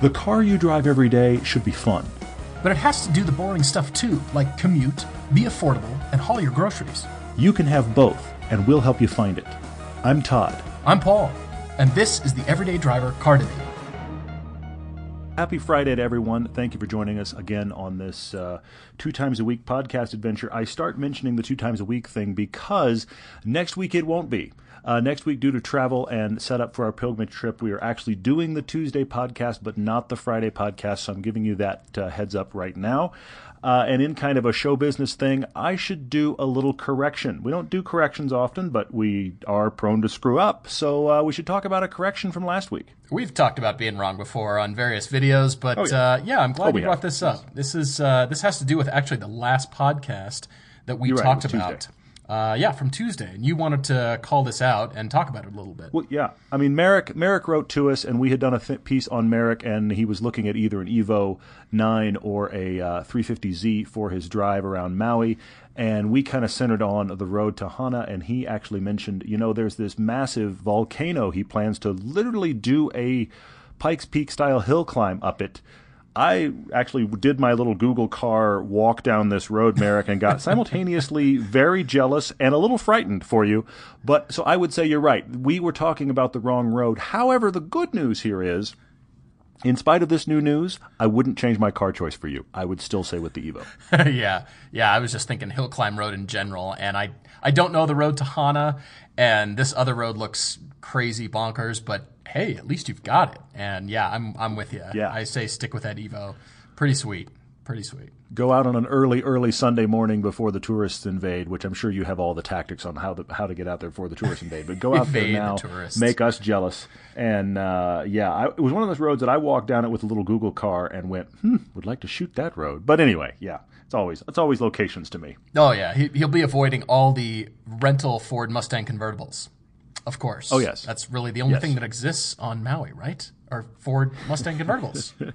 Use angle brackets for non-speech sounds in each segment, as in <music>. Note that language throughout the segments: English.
The car you drive every day should be fun. But it has to do the boring stuff too, like commute, be affordable, and haul your groceries. You can have both, and we'll help you find it. I'm Todd. I'm Paul, and this is the Everyday Driver Car Debate. Happy Friday to everyone. Thank you for joining us again on this uh, two times a week podcast adventure. I start mentioning the two times a week thing because next week it won't be. Uh, next week, due to travel and set up for our pilgrimage trip, we are actually doing the Tuesday podcast, but not the Friday podcast. So I'm giving you that uh, heads up right now. Uh, and in kind of a show business thing, I should do a little correction. We don't do corrections often, but we are prone to screw up. So uh, we should talk about a correction from last week. We've talked about being wrong before on various videos, but Oh, yeah. uh, yeah, I'm glad Oh, we you brought have. this up. This is uh, this has to do with actually the last podcast that we You're talked was about. Tuesday. Uh, yeah, from Tuesday, and you wanted to call this out and talk about it a little bit. Well, yeah. I mean, Merrick Merrick wrote to us, and we had done a th- piece on Merrick, and he was looking at either an Evo 9 or a uh, 350Z for his drive around Maui. And we kind of centered on the road to Hana, and he actually mentioned, you know, there's this massive volcano he plans to literally do a Pikes Peak style hill climb up it. I actually did my little Google car walk down this road, Merrick, and got <laughs> simultaneously very jealous and a little frightened for you. But so I would say you're right. We were talking about the wrong road. However, the good news here is, in spite of this new news, I wouldn't change my car choice for you. I would still say with the Evo. <laughs> yeah, yeah. I was just thinking hill climb road in general, and I I don't know the road to Hana, and this other road looks crazy bonkers. But hey, at least you've got it. And yeah, I'm I'm with you. Yeah. I say stick with that Evo. Pretty sweet. Pretty sweet. Go out on an early, early Sunday morning before the tourists invade, which I'm sure you have all the tactics on how to how to get out there before the tourists invade. But go out there Evade the now, make us jealous, and uh, yeah, I, it was one of those roads that I walked down it with a little Google car and went, hmm, would like to shoot that road. But anyway, yeah, it's always it's always locations to me. Oh yeah, he, he'll be avoiding all the rental Ford Mustang convertibles. Of course. Oh, yes. That's really the only Yes. thing that exists on Maui, right? Or Ford Mustang convertibles. <laughs>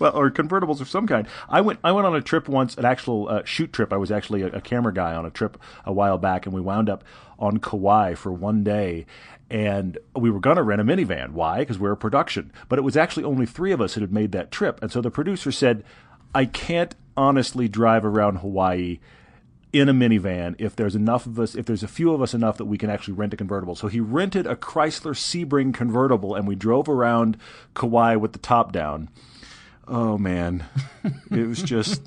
Well, or convertibles of some kind. I went. I went on a trip once, an actual uh, shoot trip. I was actually a, a camera guy on a trip a while back, and we wound up on Kauai for one day. And we were gonna rent a minivan. Why? Because we are a production. But it was actually only three of us that had made that trip. And so the producer said, "I can't honestly drive around Hawaii." In a minivan if there's enough of us if there's a few of us enough that we can actually rent a convertible. So he rented a chrysler sebring convertible and we drove around kauai with the top down. Oh man. It was just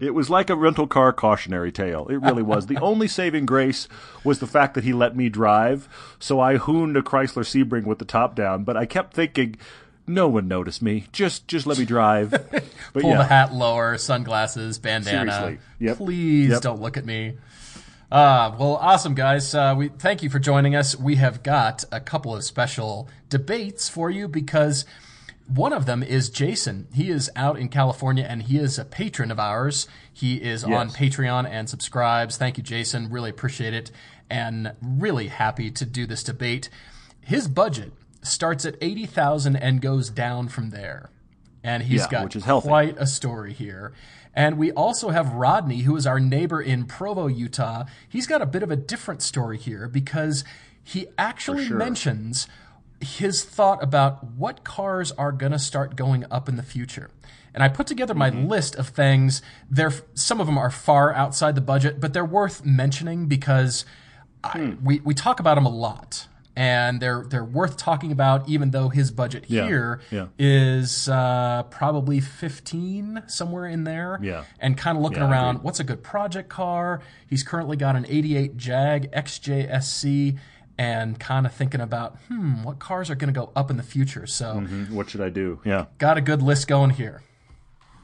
it was like a rental car cautionary tale. It really was. The only saving grace was the fact that he let me drive. So i hooned a chrysler sebring with the top down but i kept thinking no one noticed me just just let me drive <laughs> but Pull yeah the hat lower, sunglasses, bandana. Seriously. Yep. Please Yep. don't look at me. Uh, well, awesome, guys. Uh, we thank you for joining us. We have got a couple of special debates for you because one of them is Jason. He is out in California and he is a patron of ours. He is on Patreon and subscribes. Thank you, Jason. Really appreciate it and really happy to do this debate. His budget starts at 80,000 and goes down from there. And he's Yeah, got which is healthy. quite a story here. And we also have Rodney, who is our neighbor in Provo, Utah. He's got a bit of a different story here because he actually sure. mentions his thought about what cars are going to start going up in the future. And I put together my Mm-hmm. list of things. There, some of them are far outside the budget, but they're worth mentioning because I, Hmm. we we talk about them a lot, and they're they're worth talking about. Even though his budget Yeah, here yeah. is uh, probably 15 somewhere in there Yeah. and kind of looking Yeah, around what's a good project car he's currently got an 88 jag xjsc and kind of thinking about hmm what cars are going to go up in the future so what should i do yeah got a good list going here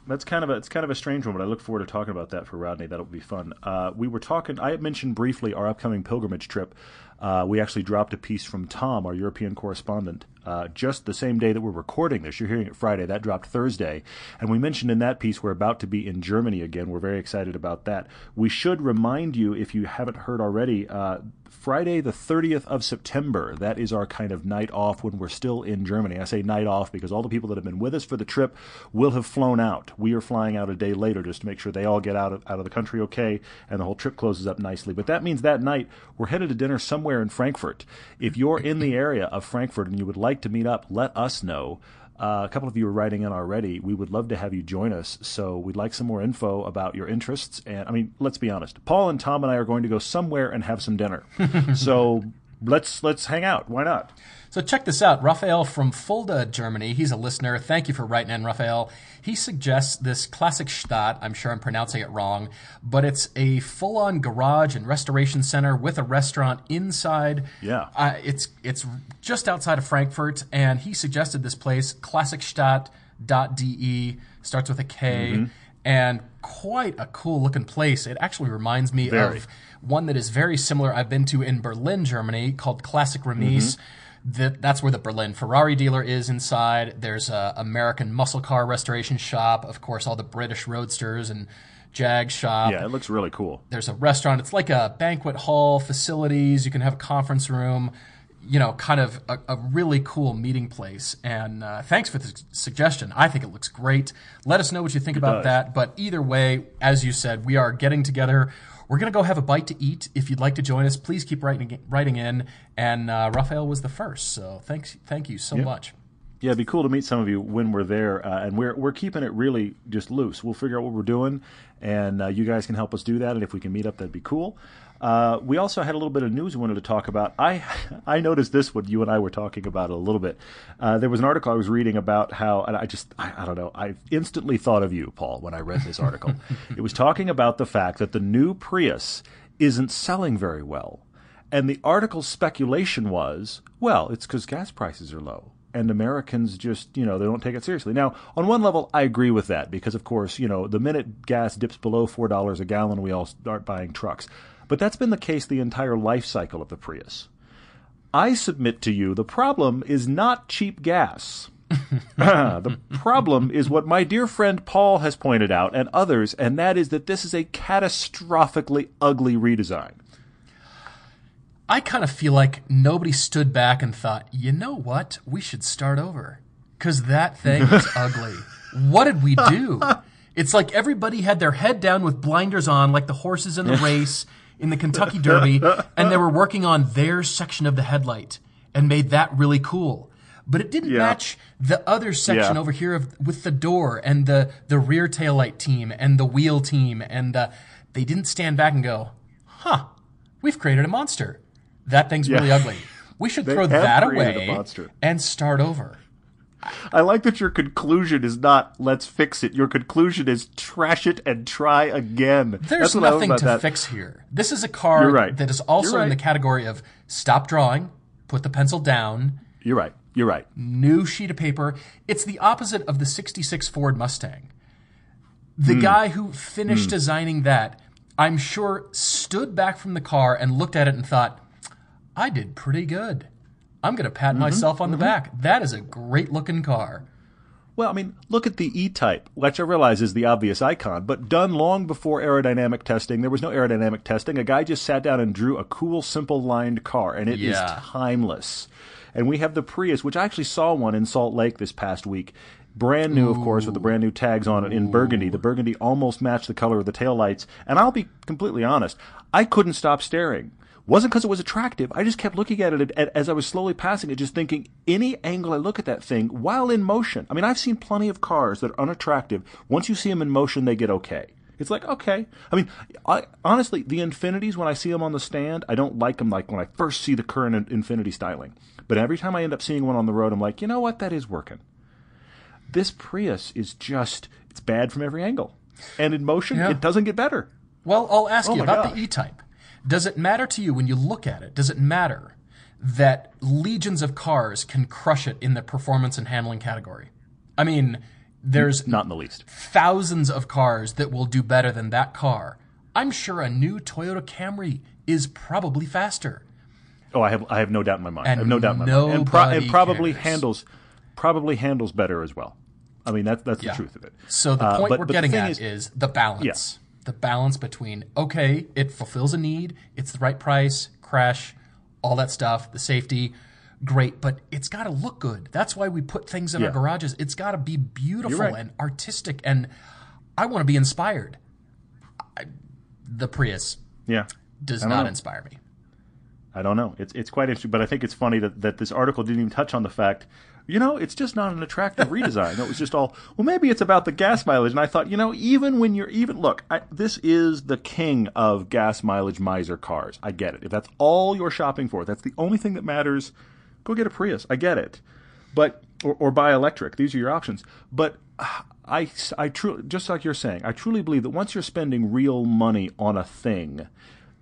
That's kind of a it's kind of a strange one, but I look forward to talking about that for Rodney. That'll be fun. Uh, we were talking. I had mentioned briefly our upcoming pilgrimage trip. Uh, we actually dropped a piece from Tom, our European correspondent, uh, just the same day that we're recording this. You're hearing it Friday. That dropped Thursday, and we mentioned in that piece we're about to be in Germany again. We're very excited about that. We should remind you, if you haven't heard already, uh, Friday the 30th of September. That is our kind of night off when we're still in Germany. I say night off because all the people that have been with us for the trip will have flown out. We are flying out a day later just to make sure they all get out of, out of the country okay and the whole trip closes up nicely. But that means that night we're headed to dinner somewhere somewhere in Frankfurt. If you're in the area of Frankfurt and you would like to meet up, let us know. Uh, a couple of you are writing in already. We would love to have you join us. So we'd like some more info about your interests. And I mean, let's be honest. Paul and Tom and I are going to go somewhere and have some dinner. <laughs> so let's let's hang out. Why not? So check this out. Raphael from Fulda, Germany. He's a listener. Thank you for writing in, Raphael. He suggests this Klassikstadt. I'm sure I'm pronouncing it wrong, but it's a full-on garage and restoration center with a restaurant inside. Yeah. Uh, it's it's just outside of Frankfurt, and he suggested this place, klassikstadt.de, starts with a K, Mm-hmm. and quite a cool looking place. It actually reminds me Very. of one that is very similar I've been to in Berlin, Germany, called Classic Remise. Mm-hmm. That, that's where the Berlin Ferrari dealer is inside. There's a American muscle car restoration shop. Of course, all the British roadsters and Jag shop. Yeah, it looks really cool. There's a restaurant. It's like a banquet hall facilities. You can have a conference room. You know, kind of a, a really cool meeting place. And uh, thanks for the suggestion. I think it looks great. Let us know what you think about does. that. But either way, as you said, we are getting together. We're going to go have a bite to eat. If you'd like to join us, please keep writing writing in. And uh, Raphael was the first, so thanks, thank you so much. Yeah, it'd be cool to meet some of you when we're there, uh, and we're we're keeping it really just loose. We'll figure out what we're doing, and uh, you guys can help us do that. And if we can meet up, that'd be cool. Uh, we also had a little bit of news we wanted to talk about. I <laughs> I noticed this when you and I were talking about it a little bit. Uh, there was an article I was reading about how, and I just I, I don't know. I instantly thought of you, Paul, when I read this article. <laughs> it was talking about the fact that the new Prius isn't selling very well. And the article's speculation was, well, it's because gas prices are low. And Americans just, you know, they don't take it seriously. Now, on one level, I agree with that because, of course, you know, the minute gas dips below $4 a gallon, we all start buying trucks. But that's been the case the entire life cycle of the Prius. I submit to you the problem is not cheap gas. <laughs> the problem is what my dear friend Paul has pointed out and others, and that is that this is a catastrophically ugly redesign. I kind of feel like nobody stood back and thought, you know what? We should start over. Because that thing is <laughs> ugly. What did we do? <laughs> It's like everybody had their head down with blinders on, like the horses in the race in the Kentucky Derby, and they were working on their section of the headlight and made that really cool. But it didn't Yeah. match the other section Yeah. over here of, with the door and the, the rear taillight team and the wheel team. And uh, they didn't stand back and go, huh, we've created a monster. That thing's really ugly. We should throw that away and start over. I like that your conclusion is not let's fix it. Your conclusion is trash it and try again. There's That's what I love nothing to that. fix here. This is a car right. that is also You're in the category of stop drawing, put the pencil down, You're right. You're right. new sheet of paper. It's the opposite of the 66 Ford Mustang. The hmm. guy who finished hmm. designing that, I'm sure, stood back from the car and looked at it and thought, I did pretty good. I'm going to pat Mm-hmm. myself on the back. That is a great looking car. Well, I mean, look at the E-Type, which I realize is the obvious icon, but done long before aerodynamic testing. There was no aerodynamic testing. A guy just sat down and drew a cool, simple lined car, and it is Yeah. timeless. And we have the Prius, which I actually saw one in Salt Lake this past week. Brand new, of course, with the brand new tags on it in burgundy. The burgundy almost matched the color of the taillights. And I'll be completely honest, I couldn't stop staring. Wasn't because it was attractive. I just kept looking at it as I was slowly passing it, just thinking, any angle I look at that thing while in motion. I mean, I've seen plenty of cars that are unattractive. Once you see them in motion, they get okay. It's like, okay. I mean, I, honestly, the Infinitis, when I see them on the stand, I don't like them like when I first see the current in- Infiniti styling. But every time I end up seeing one on the road, I'm like, you know what? That is working. This Prius is just, it's bad from every angle. And in motion, Yeah. it doesn't get better. Well, I'll ask Oh you about gosh. the E-Type. Does it matter to you when you look at it? Does it matter that legions of cars can crush it in the performance and handling category? I mean, there's Not in the least. thousands of cars that will do better than that car. I'm sure a new Toyota Camry is probably faster. Oh, I have I have no doubt in my mind. And I have no doubt in my mind. And, pro- nobody probably cares. handles probably handles better as well. I mean, that's that's Yeah. the truth of it. So the Uh, point but- we're but getting at is- is, the balance. The balance between okay, it fulfills a need, it's the right price, crash, all that stuff, the safety, great, but it's got to look good. That's why we put things in our garages. It's got to be beautiful right. and artistic, and I want to be inspired. I, the Prius Yeah. does not know. inspire me. I don't know. It's it's quite interesting, but I think it's funny that, that this article didn't even touch on the fact, you know, it's just not an attractive redesign. it was just all, well, maybe it's about the gas mileage. And I thought, you know, even when you're even look, I, this is the king of gas mileage miser cars. I get it. If that's all you're shopping for, that's the only thing that matters. Go get a Prius. I get it, but or, or buy electric. These are your options. But I, I truly, just like you're saying, I truly believe that once you're spending real money on a thing,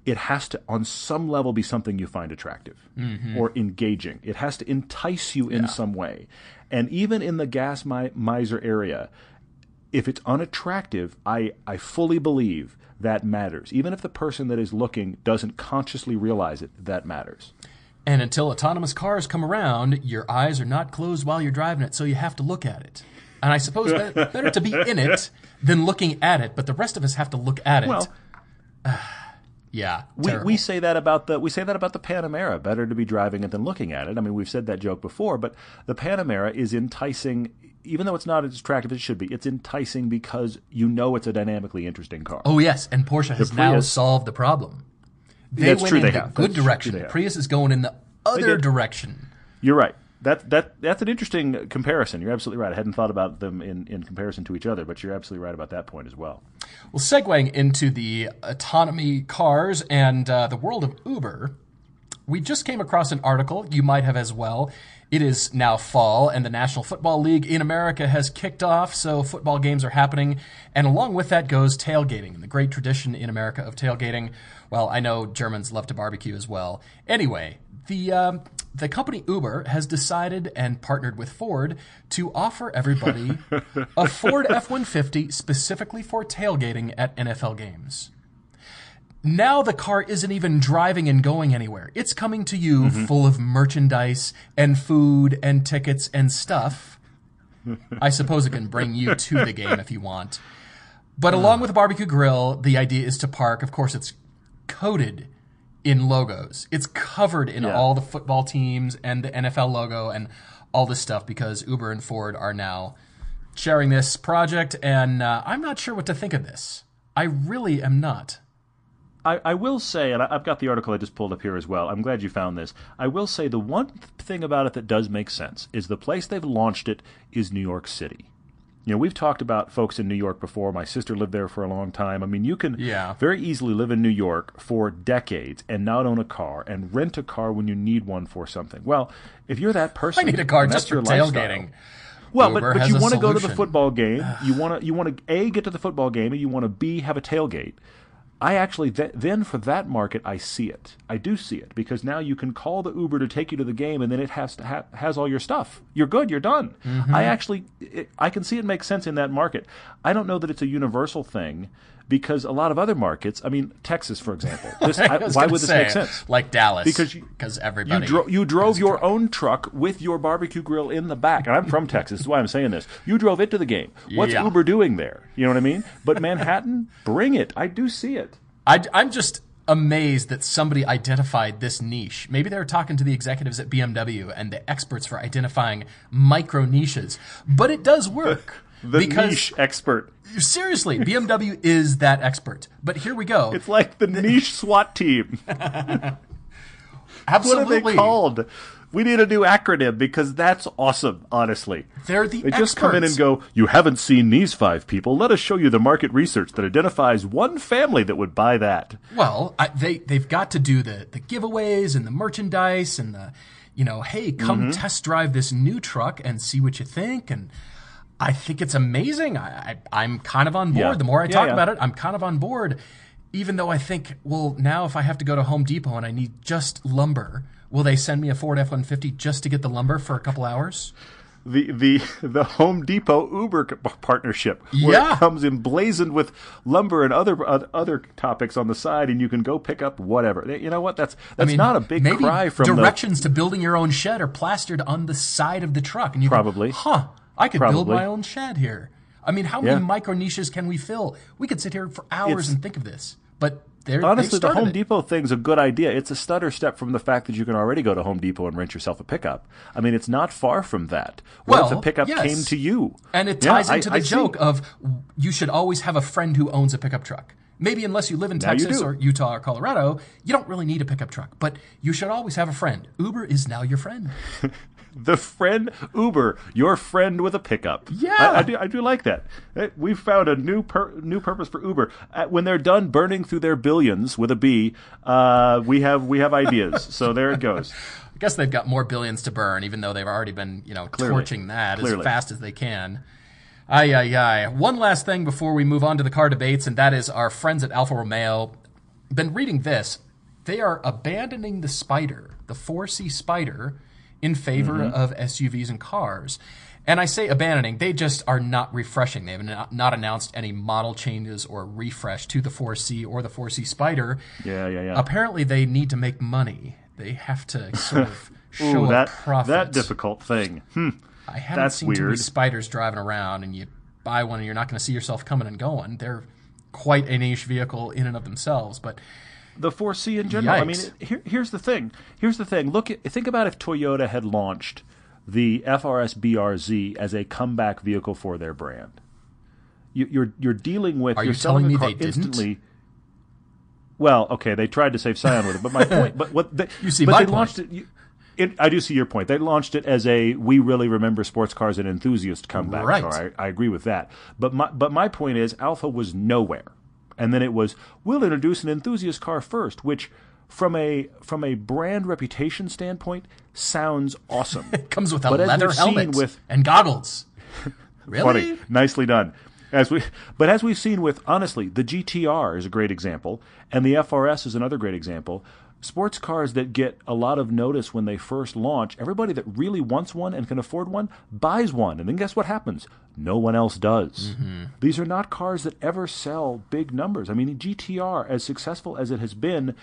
it has to, on some level, be something you find attractive Mm-hmm. or engaging. It has to entice you in some way. And even in the gas mi- miser area, if it's unattractive, I, I fully believe that matters. Even if the person that is looking doesn't consciously realize it, that matters. And until autonomous cars come around, your eyes are not closed while you're driving it, so you have to look at it. And I suppose be- better to be in it than looking at it, but the rest of us have to look at it. Well, <sighs> yeah, we, terrible. we say that about the we say that about the Panamera. Better to be driving it than looking at it. I mean, we've said that joke before, but the Panamera is enticing, even though it's not as attractive as it should be. It's enticing because you know it's a dynamically interesting car. Oh yes, and Porsche has now solved the problem. They That's went true, in they the have. good That's direction. Prius is going in the other direction. You're right. That that that's an interesting comparison. You're absolutely right. I hadn't thought about them in, in comparison to each other, but you're absolutely right about that point as well. Well, segueing into the autonomy cars and uh, the world of Uber, we just came across an article. You might have as well. It is now fall, and the National Football League in America has kicked off, so football games are happening. And along with that goes tailgating, the great tradition in America of tailgating. Well, I know Germans love to barbecue as well. Anyway, the um, the company Uber has decided and partnered with Ford to offer everybody a <laughs> Ford F-150 specifically for tailgating at NFL games. Now the car isn't even driving and going anywhere. It's coming to you Mm-hmm. full of merchandise and food and tickets and stuff. I suppose it can bring you to the game if you want. But along with a barbecue grill, the idea is to park. Of course, it's coated in logos. It's covered in Yeah. all the football teams and the NFL logo and all this stuff because Uber and Ford are now sharing this project, and uh, I'm not sure what to think of this. I really am not. I, I will say, and I, I've got the article I just pulled up here as well. I'm glad you found this. I will say the one thing about it that does make sense is the place they've launched it is New York City. You know, we've talked about folks in New York before. My sister lived there for a long time. I mean, you can Yeah. very easily live in New York for decades and not own a car and rent a car when you need one for something. Well, if you're that person, I need a car just for lifestyle, tailgating. well, Uber but, but you want to go to the football game. You want to you want to a get to the football game, and you want to b have a tailgate. I actually th- then for that market I see it. I do see it because now you can call the Uber to take you to the game, and then it has to ha- has all your stuff. You're good. You're done. Mm-hmm. I actually it, I can see it makes sense in that market. I don't know that it's a universal thing because a lot of other markets. I mean, Texas, for example. This, <laughs> I, I why would this say, make sense? Like Dallas, Because you- because You, everybody dro- you drove your truck. own truck with your barbecue grill in the back. And I'm from Texas. That's why I'm saying this. You drove it to the game. What's Yeah. Uber doing there? You know what I mean? But Manhattan, bring it. I do see it. I, I'm just amazed that somebody identified this niche. Maybe they were talking to the executives at BMW and the experts for identifying micro niches, but it does work. <laughs> The because niche expert. seriously, BMW is that expert. But here we go. It's like the niche SWAT team. Absolutely. <laughs> What are they called? We need a new acronym because that's awesome, honestly. They're the They just come in and go, You haven't seen these five people. Let us show you the market research that identifies one family that would buy that. Well, I, they they've got to do the the giveaways and the merchandise and the, you know, hey, come Mm-hmm. test drive this new truck and see what you think. And I think it's amazing. I, I I'm kind of on board. Yeah. The more I Yeah, talk yeah. about it, I'm kind of on board. Even though I think, well, now if I have to go to Home Depot and I need just lumber, will they send me a Ford F-150 just to get the lumber for a couple hours? the the the Home Depot Uber partnership, where Yeah. it comes emblazoned with lumber and other oth- other topics on the side, and you can go pick up whatever. You know what? That's that's I mean, not a big maybe cry from the. directions to building your own shed are plastered on the side of the truck, and you Probably. Can, huh? I could build my own shed here. I mean, how many micro niches can we fill? We could sit here for hours It's- and think of this, but Honestly, the Home it. Depot thing's a good idea. It's a stutter step from the fact that you can already go to Home Depot and rent yourself a pickup. I mean, it's not far from that. What if Well, the pickup yes. came to you? and it ties I- into I the see. joke of you should always have a friend who owns a pickup truck. Maybe unless you live in you Texas or Utah or Colorado, you don't really need a pickup truck. But you should always have a friend. Uber is now your friend. <laughs> The friend Uber, your friend with a pickup. Yeah. I, I do. I do like that. Eh, We've found a new pur- new purpose for Uber. Uh, when they're done burning through their billions with a B, uh, we have we have ideas. so there it goes. <laughs> I guess they've got more billions to burn, even though they've already been, you know, torching that as fast as they can. Ay, ay, ay. One last thing before we move on to the car debates, and that is our friends at Alfa Romeo. Been reading this. They are abandoning the Spider, the 4C Spider, in favor Mm-hmm. of SUVs and cars. And I say abandoning, they just are not refreshing. They have not, announced any model changes or refresh to the 4C or the 4C Spider. Yeah, yeah, yeah. Apparently, they need to make money. They have to <laughs> sort of show Ooh, a that profit. that difficult thing. Hmm. I haven't that's seen too many weird. spiders driving around, and you buy one, and you're not going to see yourself coming and going. They're quite a niche vehicle in and of themselves, but the 4C in general. I mean, it- here, here's the thing. Here's the thing. Look, at, think about if Toyota had launched the FRS BRZ as a comeback vehicle for their brand. You, you're you're dealing with. Are you're you telling selling me they didn't? instantly. Well, okay, they tried to save Scion with it, but my <laughs> point. But what they, You see but my they point. launched it. You, it, I do see your point. They launched it as a "we really remember sports cars and enthusiast" comeback Right. car. I, I agree with that. But my but my point is, Alfa was nowhere, and then it was we'll introduce an enthusiast car first, which from a from a brand reputation standpoint sounds awesome. <laughs> it comes with a But leather helmet with- and goggles. <laughs> Really? Funny, nicely done. As we, but as we've seen with honestly, the GTR is a great example, and the FRS is another great example. Sports cars that get a lot of notice when they first launch, everybody that really wants one and can afford one buys one, and then guess what happens? No one else does. These are not cars that ever sell big numbers. I mean, the GTR, as successful as it has been,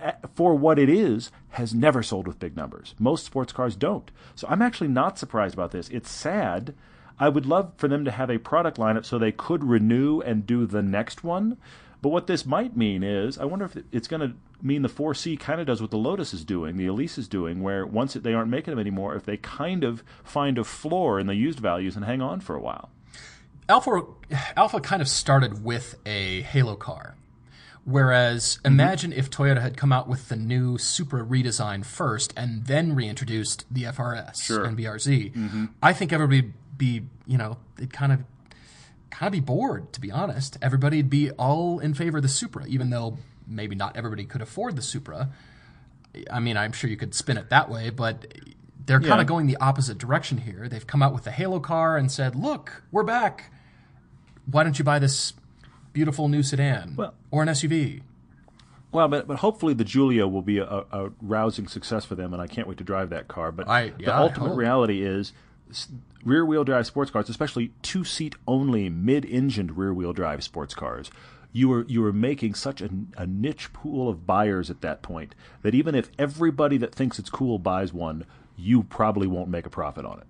eh, for what it is, has never sold with big numbers. Most sports cars don't. So I'm actually not surprised about this. It's sad. I would love for them to have a product lineup so they could renew and do the next one. But what this might mean is, I wonder if it's going to mean the 4C kind of does what the Lotus is doing, the Elise is doing, where once they aren't making them anymore, if they kind of find a floor in the used values and hang on for a while. Alfa Alfa kind of started with a Halo car. Whereas Mm-hmm. imagine if Toyota had come out with the new Supra redesign first and then reintroduced the FRS Sure. and BRZ. Mm-hmm. I think everybody would be, you know, they'd kind of kind of be bored, to be honest. Everybody'd be all in favor of the Supra, even though maybe not everybody could afford the Supra. I mean, I'm sure you could spin it that way, but they're kind Yeah. of going the opposite direction here. They've come out with the Halo car and said, "Look, we're back. Why don't you buy this beautiful new sedan Well- or an SUV?" Well, but but hopefully the Giulia will be a, a rousing success for them, and I can't wait to drive that car. But I- the yeah, I ultimate reality is s- rear-wheel drive sports cars, especially two-seat only mid-engined rear-wheel drive sports cars. You were you are making such a, a niche pool of buyers at that point that even if everybody that thinks it's cool buys one, you probably won't make a profit on it.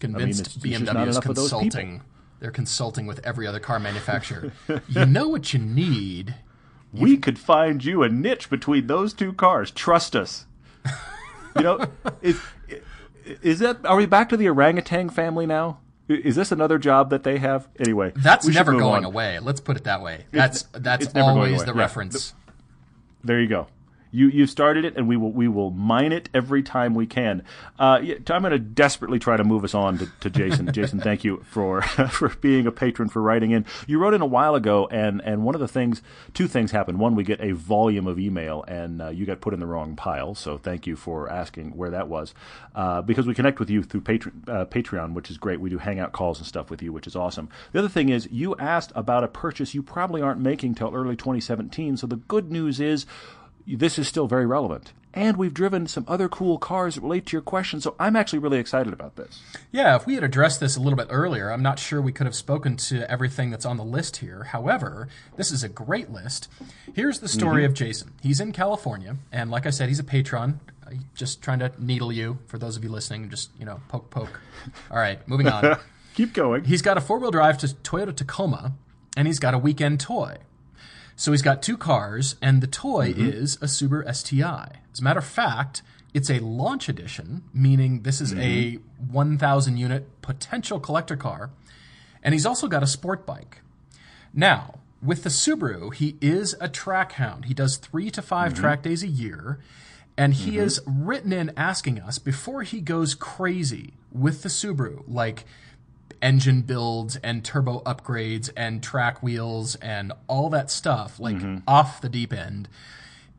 Convinced there's just BMW is enough of those people. consulting. They're consulting with every other car manufacturer. you know what you need. <laughs> we could find you a niche between those two cars. Trust us. You know, <laughs> is is that? Are we back to the orangutan family now? Is this another job that they have? Anyway, That's never going on. away. Let's put it that way. That's that's it's always the Yeah. reference. There you go. You you started it, and we will we will mine it every time we can. Uh, I'm going to desperately try to move us on to, to Jason. Jason, thank you for <laughs> for being a patron for writing in. You wrote in a while ago, and and one of the things, two things happened. One, we get a volume of email, and uh, you got put in the wrong pile. So thank you for asking where that was, uh, because we connect with you through Patreon, uh, Patreon, which is great. We do hangout calls and stuff with you, which is awesome. The other thing is, you asked about a purchase you probably aren't making till early 2017. So the good news is this is still very relevant. And we've driven some other cool cars that relate to your question, so I'm actually really excited about this. Yeah, if we had addressed this a little bit earlier, I'm not sure we could have spoken to everything that's on the list here. However, this is a great list. Here's the story Mm-hmm. of Jason. He's in California, and like I said, he's a patron. Uh, Just trying to needle you for those of you listening. Just you know, poke, poke. All right, moving on. <laughs> Keep going. He's got a four wheel drive to Toyota Tacoma, and he's got a weekend toy. So he's got two cars, and the toy mm-hmm. is a Subaru STI. As a matter of fact, it's a launch edition, meaning this is a mm-hmm. 1,000 unit potential collector car. And he's also got a sport bike. Now, with the Subaru, he is a track hound. He does three to 5 Mm-hmm. track days a year. And he mm-hmm. has written in asking us before he goes crazy with the Subaru, like engine builds and turbo upgrades and track wheels and all that stuff, like Mm-hmm. off the deep end.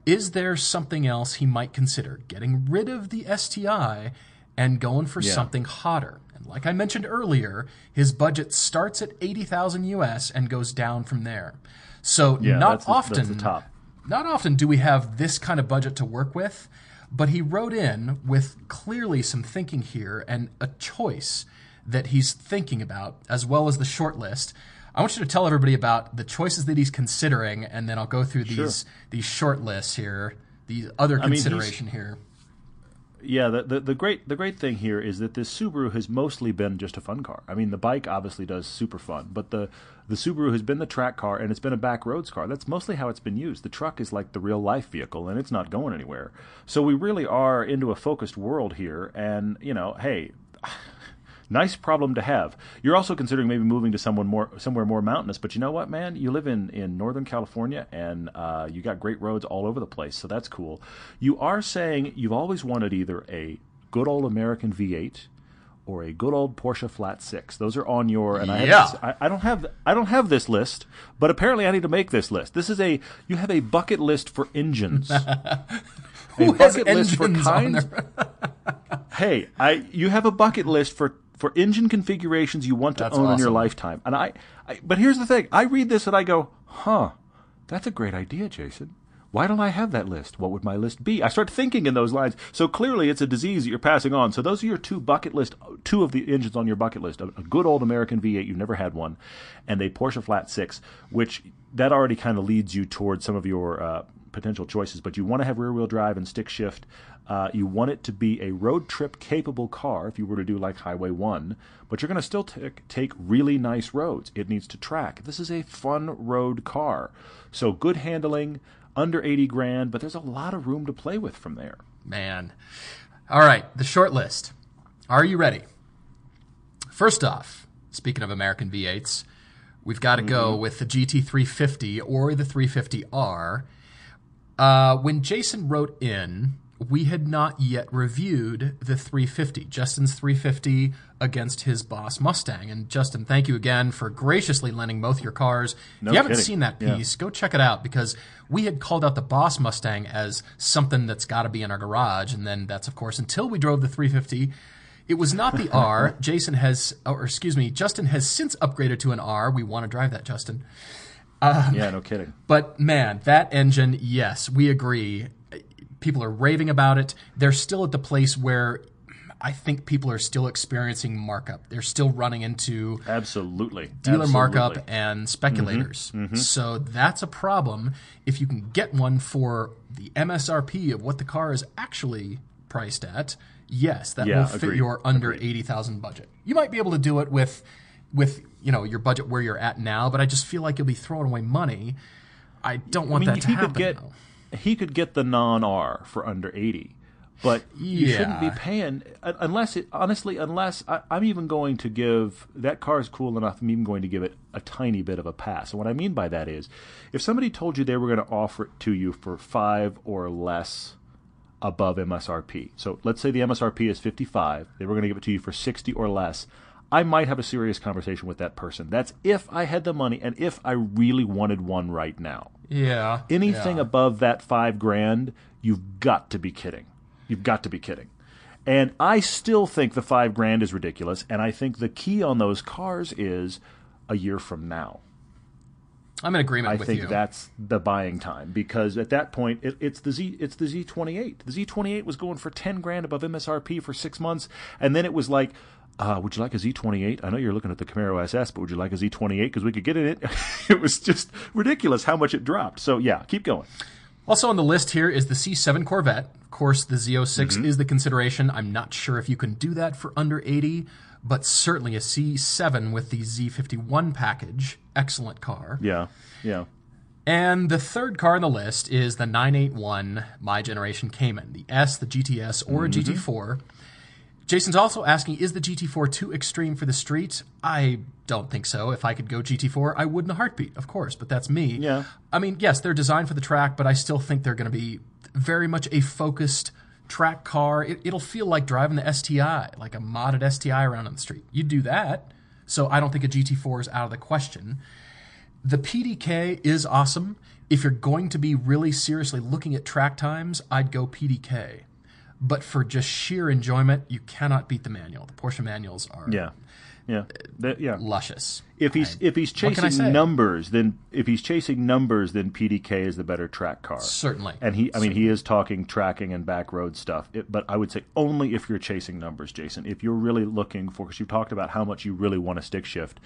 Is there something else he might consider? Getting rid of the STI and going for Yeah. something hotter. And like I mentioned earlier, his budget starts at 80,000 US and goes down from there. So Yeah, not that's the- often that's the not often do we have this kind of budget to work with, but he wrote in with clearly some thinking here and a choice that he's thinking about, as well as the short list. I want you to tell everybody about the choices that he's considering, and then I'll go through these these short lists here, the other mean, he's- consideration here. Yeah, the, the the great the great thing here is that this Subaru has mostly been just a fun car. I mean, the bike obviously does super fun, but the the Subaru has been the track car and it's been a back roads car. That's mostly how it's been used. The truck is like the real life vehicle and it's not going anywhere. So we really are into a focused world here and, you know, hey, nice problem to have. You're also considering maybe moving to someone more somewhere more mountainous, but you know what, man? You live in in Northern California, and uh, you got great roads all over the place, so that's cool. You are saying you've always wanted either a good old American V8 or a good old Porsche Flat Six. Those are on your and I have Yeah. this- I, I don't have I don't have this list, but apparently I need to make this list. This is a you have a bucket list for engines. <laughs> Who a has bucket list for kinds <laughs> hey, I you have a bucket list for for engine configurations you want to That's own in your lifetime. And I, I but here's the thing. I read this and I go, "Huh. That's a great idea, Jason. Why don't I have that list? What would my list be?" I start thinking in those lines. So clearly it's a disease that you're passing on. So those are your two bucket list two of the engines on your bucket list. A, good old American V8, you've never had one, and a Porsche Flat 6, which that already kind of leads you towards some of your uh, potential choices, but you want to have rear wheel drive and stick shift. Uh, you want it to be a road trip capable car if you were to do like Highway 1, but you're going to still t- take really nice roads. It needs to track. This is a fun road car. So good handling, under 80 grand, but there's a lot of room to play with from there. Man. All right, the short list. Are you ready? First off, speaking of American V8s, we've got to go with the GT350 or the 350R. Uh, when Jason wrote in, we had not yet reviewed the 350, Justin's 350 against his Boss Mustang. And Justin, thank you again for graciously lending both your cars. No if you haven't kidding. seen that Yeah. piece, go check it out because we had called out the Boss Mustang as something that's got to be in our garage. And then that's, of course, until we drove the 350. It was not the <laughs> R. Jason has, or excuse me, Justin has since upgraded to an R. We want to drive that, Justin. Uh, yeah, no kidding. But man, that engine, yes, we agree. People are raving about it. They're still at the place where I think people are still experiencing markup. They're still running into Absolutely. dealer Absolutely. markup and speculators. Mm-hmm. Mm-hmm. So that's a problem. If you can get one for the MSRP of what the car is actually priced at, yes, that Yeah, will fit agreed. your under 80,000 budget. You might be able to do it with with, you know, your budget where you're at now, but I just feel like you'll be throwing away money. I don't want I mean, that to he happen. could get though. he could get the non R for under eighty, but you shouldn't be paying unless it honestly unless I, I'm even going to give that car is cool enough. I'm even going to give it a tiny bit of a pass. And what I mean by that is, if somebody told you they were going to offer it to you for five or less above MSRP, so let's say the MSRP is 55, they were going to give it to you for 60 or less. I might have a serious conversation with that person. That's if I had the money and if I really wanted one right now. Yeah. Anything yeah. above that five grand, you've got to be kidding. You've got to be kidding. And I still think the five grand is ridiculous. And I think the key on those cars is a year from now. I'm in agreement I with think you. that's the buying time because at that point it, it's the Z it's the Z28. The Z28 was going for ten grand above MSRP for six months, and then it was like, uh, "Would you like a Z28? I know you're looking at the Camaro SS, but would you like a Z28 because we could get in it?" <laughs> it was just ridiculous how much it dropped. So yeah, keep going. Also on the list here is the C7 Corvette. Of course, the Z06 is the consideration. I'm not sure if you can do that for under 80, but certainly a C7 with the Z51 package. Excellent car. Yeah, yeah. And the third car on the list is the 981 My Generation Cayman, the S, the GTS, or a GT4. Jason's also asking, is the GT4 too extreme for the street? I don't think so. If I could go GT4, I would in a heartbeat, of course, but that's me. Yeah. I mean, yes, they're designed for the track, but I still think they're going to be very much a focused track car. It, it'll feel like driving the STI, like a modded STI around on the street. You'd do that. So I don't think a GT4 is out of the question. The PDK is awesome. If you're going to be really seriously looking at track times, I'd go PDK. But for just sheer enjoyment, you cannot beat the manual. The Porsche manuals are Yeah, yeah, That- yeah. luscious. If he's if he's what can I say? chasing numbers, then if he's chasing numbers, then PDK is the better track car. Certainly. And he, I mean, he is talking tracking and back road stuff. It, but I would say only if you're chasing numbers, Jason. If you're really looking for, because you talked about how much you really want a stick shift,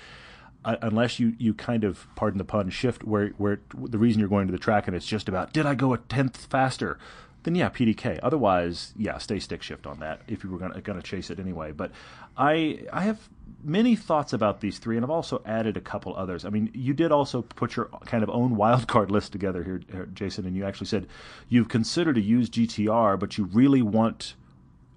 uh, unless you, you kind of, pardon the pun, shift where where the reason you're going to the track and it's just about did I go a tenth faster, then yeah, PDK. Otherwise, yeah, stay stick shift on that if you were gonna gonna chase it anyway. But I I have many thoughts about these three, and I've also added a couple others. I mean, you did also put your kind of own wild card <laughs> list together here, Jason, and you actually said you've considered a used GTR, but you really want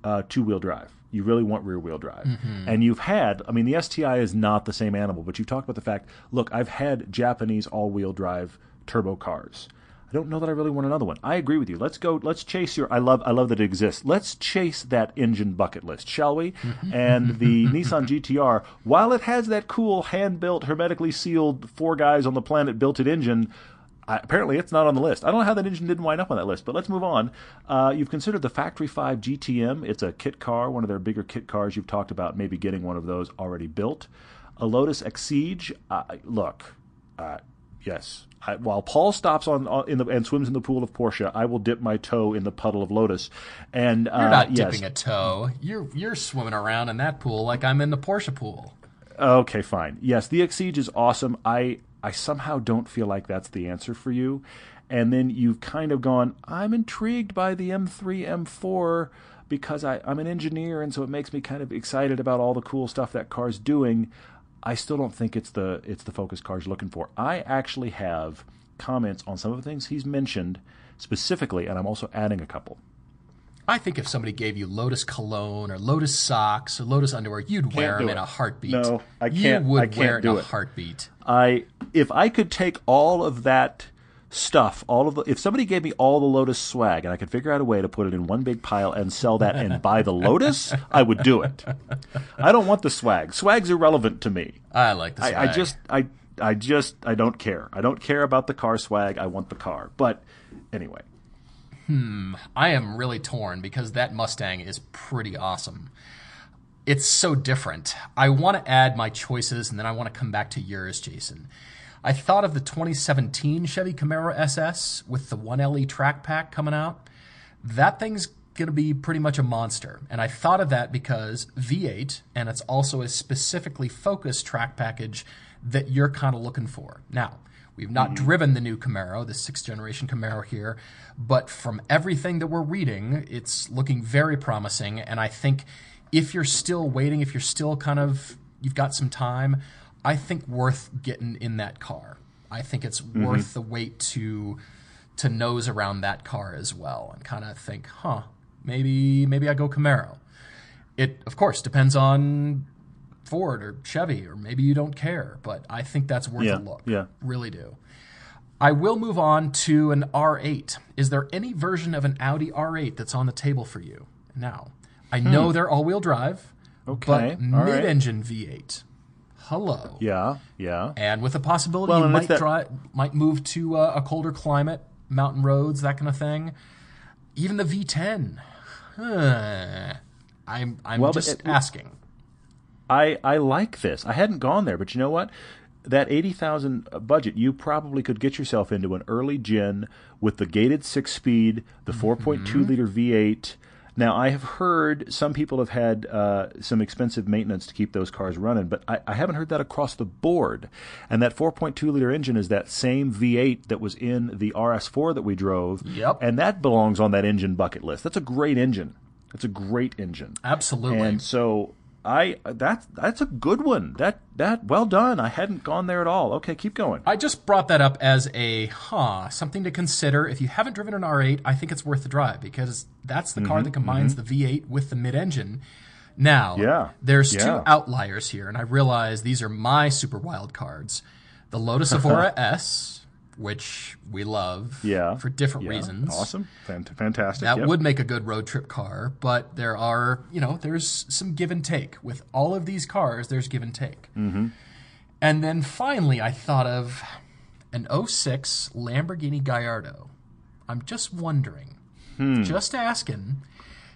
uh, two wheel drive. You really want rear wheel drive. And you've had, I mean, the STI is not the same animal, but you've talked about the fact look, I've had Japanese all wheel drive turbo cars. I don't know that I really want another one. I agree with you. Let's go. Let's chase your. I love. I love that it exists. Let's chase that engine bucket list, shall we? <laughs> And the Nissan GTR, while it has that cool hand built, hermetically sealed, four guys on the planet built it engine, I, apparently, it's not on the list. I don't know how that engine didn't wind up on that list, but let's move on. Uh, you've considered the Factory 5 GTM. It's a kit car, one of their bigger kit cars. You've talked about maybe getting one of those already built. A Lotus Exige. Uh, look, uh, yes. I, while Paul stops on, on in the and swims in the pool of Porsche, I will dip my toe in the puddle of Lotus. And uh, You're not yes. dipping a toe. You're you're swimming around in that pool like I'm in the Porsche pool. Okay, fine. Yes, the Exige is awesome. I I somehow don't feel like that's the answer for you. And then you've kind of gone, I'm intrigued by the M3, M4 because I, I'm an engineer and so it makes me kind of excited about all the cool stuff that car's doing. I still don't think it's the it's the focus car's looking for. I actually have comments on some of the things he's mentioned specifically, and I'm also adding a couple. I think if somebody gave you Lotus cologne or Lotus socks or Lotus underwear, you'd wear do them in a heartbeat. No, I You can't- would I can't wear it in a it. heartbeat. I if I could take all of that stuff, all of the if somebody gave me all the Lotus swag and I could figure out a way to put it in one big pile and sell that and buy the Lotus, I would do it. I don't want the swag. Swag's irrelevant to me. I like the I, I just I I just I don't care. I don't care about the car swag. I want the car. But anyway. Hmm. I am really torn because that Mustang is pretty awesome. It's so different. I want to add my choices and then I want to come back to yours, Jason. I thought of the 2017 Chevy Camaro SS with the 1LE track pack coming out. That thing's going to be pretty much a monster. And I thought of that because V8, and it's also a specifically focused track package that you're kind of looking for. Now, we've not mm-hmm. driven the new Camaro, the sixth generation Camaro here, but from everything that we're reading, it's looking very promising. And I think if you're still waiting, if you're still kind of, you've got some time, I think worth getting in that car. I think it's worth the wait to to nose around that car as well and kind of think, huh, maybe maybe I go Camaro. It of course depends on Ford or Chevy or maybe you don't care, but I think that's worth Yeah, a look. yeah. Really do. I will move on to an R8. Is there any version of an Audi R8 that's on the table for you now? I know they're all-wheel drive, Hmm. Okay, but all right. mid-engine V8. Hello. Yeah, yeah. And with the possibility Well, you might that- dri might move to uh, a colder climate, mountain roads, that kind of thing. Even the V10. Huh. <sighs> I'm I'm Well, just it- asking. I I like this. I hadn't gone there, but you know what? That eighty thousand budget, you probably could get yourself into an early gen with the gated six speed, the four liter V eight. Now I have heard some people have had uh, some expensive maintenance to keep those cars running, but I, I haven't heard that across the board. And that four point two liter engine is that same V eight that was in the RS four that we drove. Yep. And that belongs on that engine bucket list. That's a great engine. That's a great engine. Absolutely. And so I that's that's a good one. That that well done. I hadn't gone there at all. Okay, keep going. I just brought that up as a huh, something to consider. If you haven't driven an R8, I think it's worth the drive because that's the car mm-hmm, that combines mm-hmm. the V8 with the mid-engine. Now, Yeah. there's two outliers here, and I realize these are my super wild cards. The Lotus <laughs> Evora S, which we love Yeah. for different Yeah. reasons. Awesome. Fant- fantastic. That Yep. would make a good road trip car, but there are, you know, there's some give and take. With all of these cars, there's give and take. Mm-hmm. And then finally, I thought of an 06 Lamborghini Gallardo. I'm just wondering, just asking.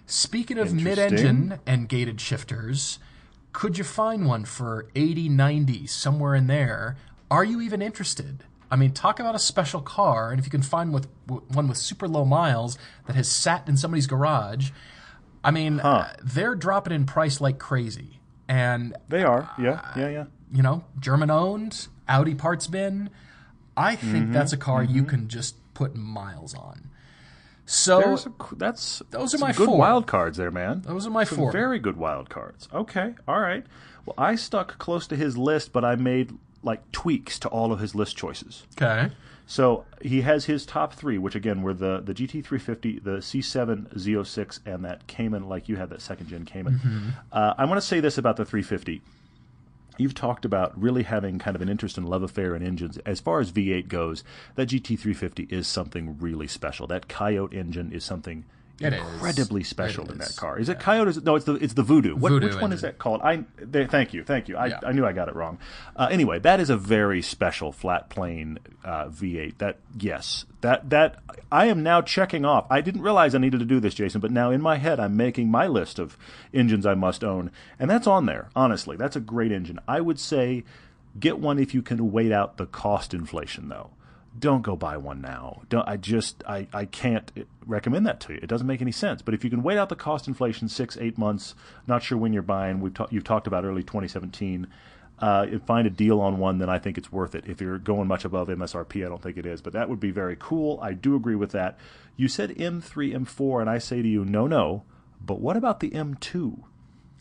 Speaking of mid engine and gated shifters, could you find one for 80, 90, somewhere in there? Are you even interested? I mean, talk about a special car, and if you can find with, one with super low miles that has sat in somebody's garage, I mean, uh, they're dropping in price like crazy. And They are. Yeah. Yeah. Yeah. you know, German owned, Audi parts bin. I think Mm-hmm. that's a car you can just put miles on. So a, that's Those are my good four. wild cards there, man. those are my Some four. very good wild cards. Okay, all right. Well, I stuck close to his list, but I made like tweaks to all of his list choices. okay. So he has his top three, which again were the the GT350, the C7 Z06, and that Cayman, like you had that second gen Cayman. Mm-hmm. Uh, I want to say this about the 350. You've talked about really having kind of an interest in love affair in engines. As far as V8 goes, that GT350 is something really special. That Coyote engine is something It is. incredibly special It in is. that car. Is it Coyote? Is no, it's the it's the Voodoo. What, Voodoo which one is that called? I they, thank you, thank you. I, Yeah. I knew I got it wrong. Uh, anyway, that is a very special flat plane uh, V8. That yes, that that I am now checking off. I didn't realize I needed to do this, Jason, but now in my head I'm making my list of engines I must own, and that's on there. Honestly, that's a great engine. I would say get one if you can wait out the cost inflation, though don't go buy one now. Don't, I just I, I can't recommend that to you. It doesn't make any sense. But if you can wait out the cost inflation six eight months, not sure when you're buying. We've ta- you've talked about early 2017. Uh, and find a deal on one, then I think it's worth it. If you're going much above MSRP, I don't think it is, but that would be very cool. I do agree with that. You said M3, M4, and I say to you, no, no. But what about the M2?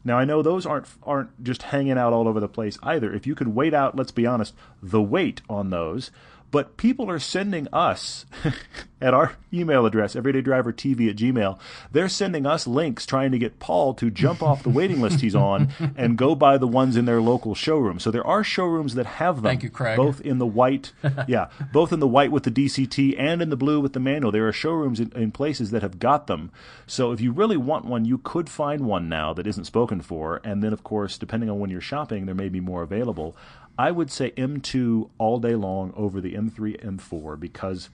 Now I know those aren't aren't just hanging out all over the place either. If you could wait out, let's be honest, the wait on those. But people are sending us <laughs> at our email address, everydaydrivertv at gmail, they're sending us links trying to get Paul to jump off the waiting list he's on <laughs> and go buy the ones in their local showroom. So there are showrooms that have them. Thank you, Craig. Both in the white, <laughs> yeah, both in the white with the DCT and in the blue with the manual. There are showrooms in, in places that have got them. So if you really want one, you could find one now that isn't spoken for. And then, of course, depending on when you're shopping, there may be more available. I would say M2 all day long over the M3, M4 because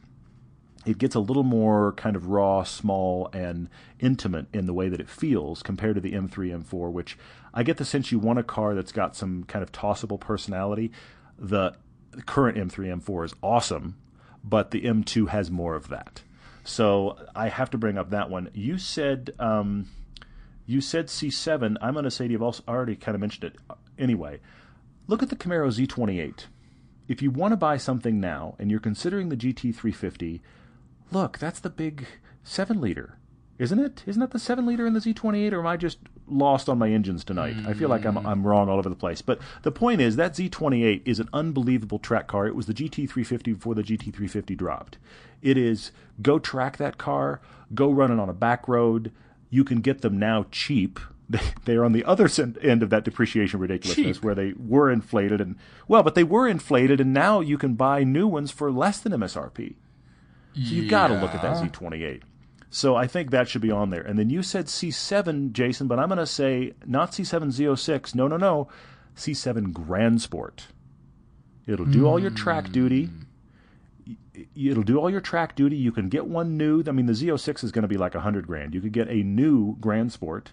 it gets a little more kind of raw, small, and intimate in the way that it feels compared to the M3, M4, which I get the sense you want a car that's got some kind of tossable personality. The current M3, M4 is awesome, but the M2 has more of that. So I have to bring up that one. You said um, you said C7. I'm going to say to you, I've also already kind of mentioned it. Anyway, look at the Camaro Z28. If you want to buy something now and you're considering the GT350, look, that's the big 7 liter, isn't it? Isn't that the 7 liter in the Z28, or am I just lost on my engines tonight? I feel like I'm, mm. I'm wrong all over the place. But the point is, that Z28 is an unbelievable track car. It was the GT350 before the GT350 dropped. It is go track that car, go run it on a back road. You can get them now cheap. <laughs> They, are on the other end of that depreciation ridiculousness Cheap. where they were inflated and well, but they were inflated and now you can buy new ones for less than MSRP. So you've got to look at that Z28. So I think that should be on there. And then you said C7, Jason, but I'm going to say not C7 Z06. No, no, no. C7 Grand Sport. It'll do all your track hmm. duty. It'll do all your track duty. You can get one new. I mean, the Z06 is going to be like a hundred grand. You could get a new Grand Sport.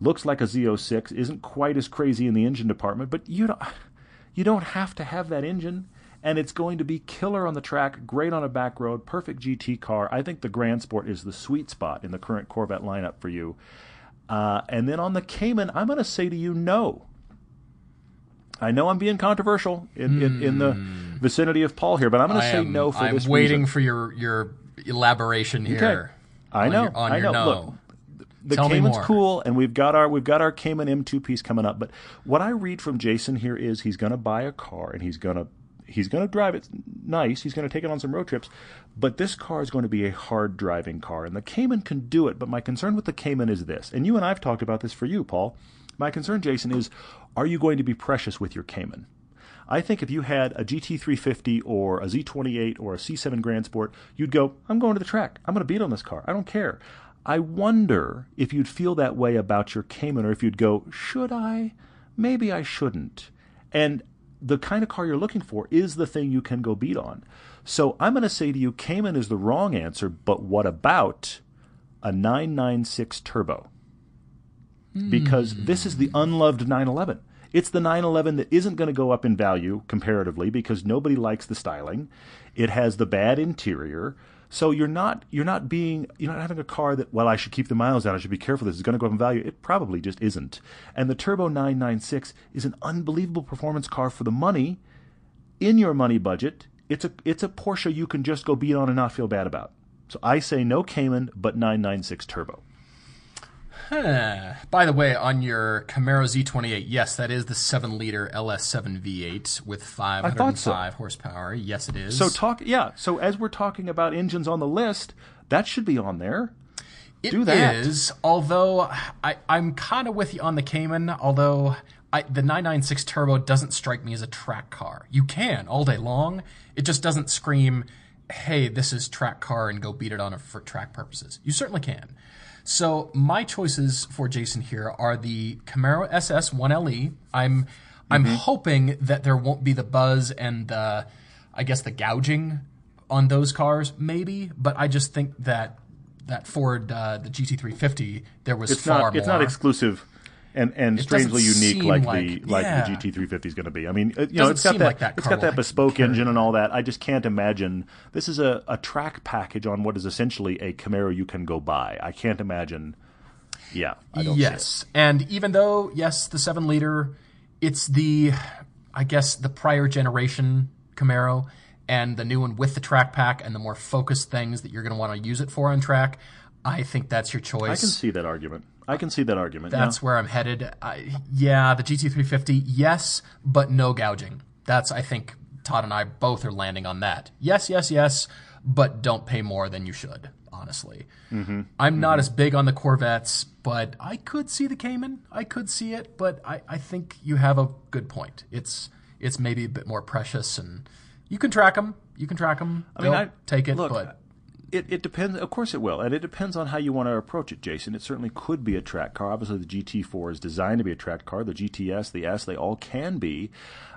Looks like a Z06. Isn't quite as crazy in the engine department, but you don't. You don't have to have that engine, and it's going to be killer on the track, great on a back road, perfect GT car. I think the Grand Sport is the sweet spot in the current Corvette lineup for you. Uh, and then on the Cayman, I'm going to say to you, no. I know I'm being controversial in, in, in the vicinity of Paul here, but I'm going to say am, no for this. I'm waiting reason. for your your elaboration here. Okay. I know. your- on I your know. no. Look, the Tell Cayman's cool, and we've got our we've got our Cayman M2 piece coming up. But what I read from Jason here is he's going to buy a car and he's going to he's going to drive it nice. He's going to take it on some road trips, but this car is going to be a hard driving car, and the Cayman can do it. But my concern with the Cayman is this, and you and I've talked about this for you, Paul. my concern, Jason, is are you going to be precious with your Cayman? I think if you had a GT350 or a Z28 or a C7 Grand Sport, you'd go, I'm going to the track. I'm going to beat on this car. I don't care. I wonder if you'd feel that way about your Cayman or if you'd go, should I? Maybe I shouldn't. And the kind of car you're looking for is the thing you can go beat on. So I'm going to say to you, Cayman is the wrong answer, but what about a 996 turbo? Because hmm. this is the unloved 911. It's the 911 that isn't going to go up in value comparatively because nobody likes the styling. It has the bad interior. So you're not you're not being you're not having a car that well I should keep the miles down I should be careful this is going to go up in value. It probably just isn't. And the Turbo 996 is an unbelievable performance car for the money. In your money budget it's a it's a Porsche you can just go beat on and not feel bad about. So I say no Cayman but 996 Turbo Huh. By the way, on your Camaro Z28, yes, that is the 7 liter LS7 V8 with 505 horsepower. Yes, it is. So talk, yeah. So as we're talking about engines on the list, that should be on there. It Do that. is, although I, I'm kind of with you on the Cayman, although I, the 996 Turbo doesn't strike me as a track car. You can all day long. It just doesn't scream, hey, this is track car and go beat it on it for track purposes. You certainly can. So my choices for Jason here are the Camaro SS 1LE. I'm I'm Mm-hmm. hoping that there won't be the buzz and the I guess the gouging on those cars, maybe. But I just think that that Ford uh, the GT350 there was It's far not more. it's not exclusive and and It strangely unique like, like- the like yeah. the GT350 is going to be. I mean, it, you Doesn't know, it's got that, like that it's got that bespoke engine and all that. I just can't imagine this is a, a track package on what is essentially a Camaro you can go buy. I can't imagine. Yeah, I don't see it. yes, and even though yes, the seven liter, it's the I guess the prior generation Camaro and the new one with the track pack and the more focused things that you're going to want to use it for on track. I think that's your choice. I can see that argument. I can see that argument. That's yeah. where I'm headed. I, yeah, the GT350, yes, but no gouging. That's I think Todd and I both are landing on that. Yes, yes, yes, but don't pay more than you should. Honestly, Mm-hmm. I'm not as big on the Corvettes, but I could see the Cayman. I could see it, but I, I think you have a good point. It's it's maybe a bit more precious, and you can track them. You can track them. I mean, I- take it, look, but It, it depends. Of course, it will, and it depends on how you want to approach it, Jason. It certainly could be a track car. Obviously, the GT4 is designed to be a track car. The GTS, the S, they all can be.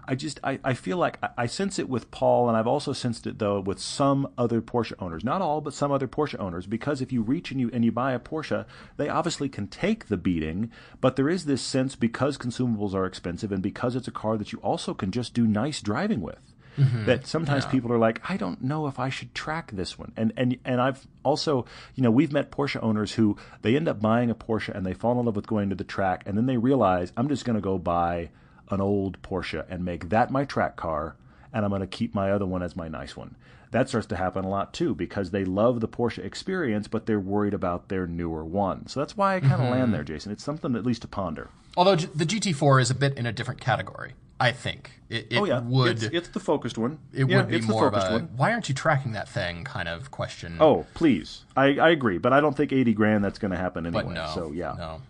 I just, I, I feel like I, I sense it with Paul, and I've also sensed it though with some other Porsche owners. Not all, but some other Porsche owners. Because if you reach and you and you buy a Porsche, they obviously can take the beating, but there is this sense because consumables are expensive and because it's a car that you also can just do nice driving with Mm-hmm. that sometimes people are like, I don't know if I should track this one. And and and I've also, you know, we've met Porsche owners who they end up buying a Porsche and they fall in love with going to the track and then they realize I'm just going to go buy an old Porsche and make that my track car and I'm going to keep my other one as my nice one. That starts to happen a lot too because they love the Porsche experience but they're worried about their newer one. So that's why I kind of land mm-hmm. there, Jason. It's something at least to ponder. although the GT4 is a bit in a different category, I think it, it oh yeah, would. it's, it's the focused one. it yeah, would be it's the more of focused a one. why aren't you tracking that thing kind of question. Oh, please. I, I agree, but I don't think 80 grand that's going to happen anyway. no. so, yeah. No.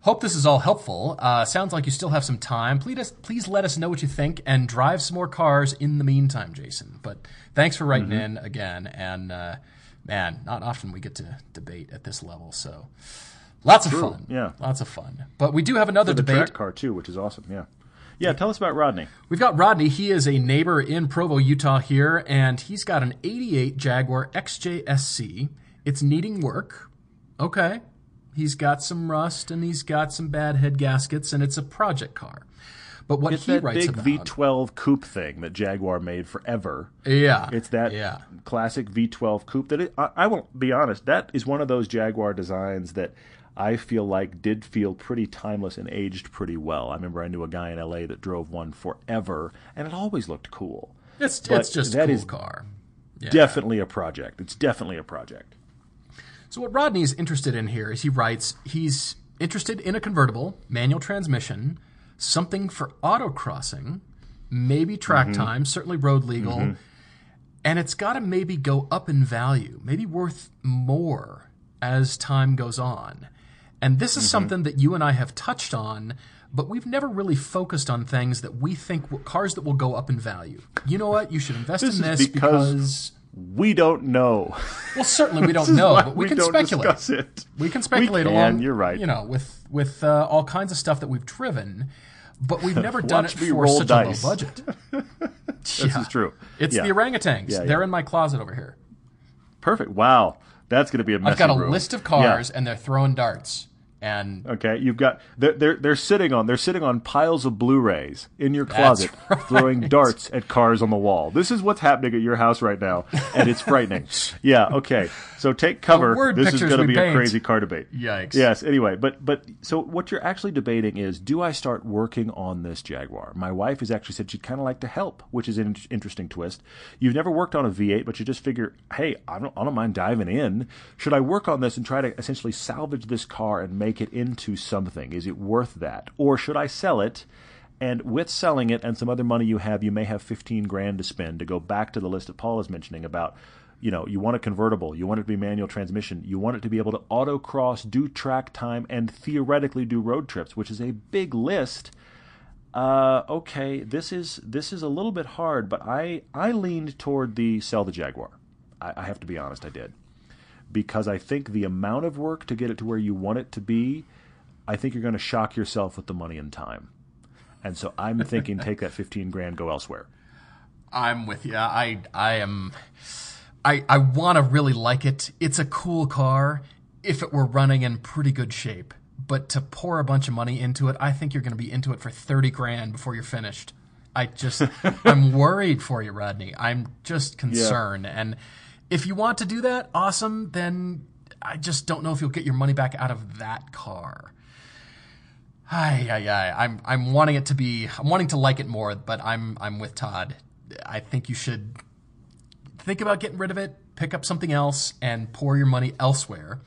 Hope this is all helpful. Uh, sounds like you still have some time. Please, please let us know what you think and drive some more cars in the meantime, Jason. But thanks for writing Mm-hmm. in again. And uh, man, not often we get to debate at this level. So lots of fun. yeah. Lots of fun. But we do have another The debate. track car, too, which is awesome. Yeah. Yeah, tell us about Rodney. We've got Rodney. He is a neighbor in Provo, Utah here, and he's got an 88 Jaguar XJSC. It's needing work. Okay. He's got some rust and he's got some bad head gaskets, and it's a project car. But what It's he that writes big about, V12 coupe thing that Jaguar made forever. yeah, It's that yeah, classic V12 coupe that it, I, I will be honest, that is one of those Jaguar designs that I feel like did feel pretty timeless and aged pretty well. I remember I knew a guy in LA that drove one forever, and it always looked cool. it's But it's just a that cool is car. Yeah. Definitely a project. It's definitely a project. So what Rodney's interested in here is he writes he's interested in a convertible, manual transmission, something for autocrossing, maybe track mm-hmm. time, certainly road legal, mm-hmm. and it's got to maybe go up in value, maybe worth more as time goes on. And this is something that you and I have touched on, but we've never really focused on things that we think will, cars that will go up in value. You know what? You should invest This in is this because- because We don't know. well, certainly we <laughs> don't know, but we, we can speculate. We can speculate can, along. you're right. You know, with with uh, all kinds of stuff that we've driven, but we've never <laughs> done it for such dice. a low budget. <laughs> This Yeah. is true. It's Yeah. the orangutans. Yeah. They're in my closet over here. Perfect. Wow. That's going to be a messy I've got a room. list of Yeah. cars, and they're throwing darts. And Okay, you've got they're, they're they're sitting on they're sitting on piles of Blu-rays in your closet, right. throwing darts at cars on the wall. This is what's happening at your house right now, and it's frightening. <laughs> yeah. Okay. So take cover. This is going to be a crazy car debate. Yikes. Yes. Anyway, but but so what you're actually debating is, do I start working on this Jaguar? My wife has actually said she'd kind of like to help, which is an interesting twist. You've never worked on a V8, but you just figure, hey, I don't, I don't mind diving in. Should I work on this and try to essentially salvage this car and make it into something? Is it worth that, or should I sell it? And with selling it and some other money you have, you may have 15 grand to spend to go back to the list that Paul is mentioning about, you know, you want a convertible, you want it to be manual transmission, you want it to be able to autocross, do track time, and theoretically do road trips, which is a big list. Uh, okay, this is this is a little bit hard, but I I leaned toward the sell the Jaguar. I, I have to be honest, I did because I think the amount of work to get it to where you want it to be, I think you're going to shock yourself with the money and time. And so I'm thinking take that 15 grand, go elsewhere. I'm with you. I I am. I I want to really like it. It's a cool car if it were running in pretty good shape. But to pour a bunch of money into it, I think you're going to be into it for thirty grand before you're finished. I just <laughs> I'm worried for you, Rodney. I'm just concerned. And if you want to do that, awesome. Then I just don't know if you'll get your money back out of that car. Ay, ay, ay. I'm I'm wanting it to be I'm wanting to like it more, but I'm I'm with Todd. I think you should think about getting rid of it, pick up something else, and pour your money elsewhere.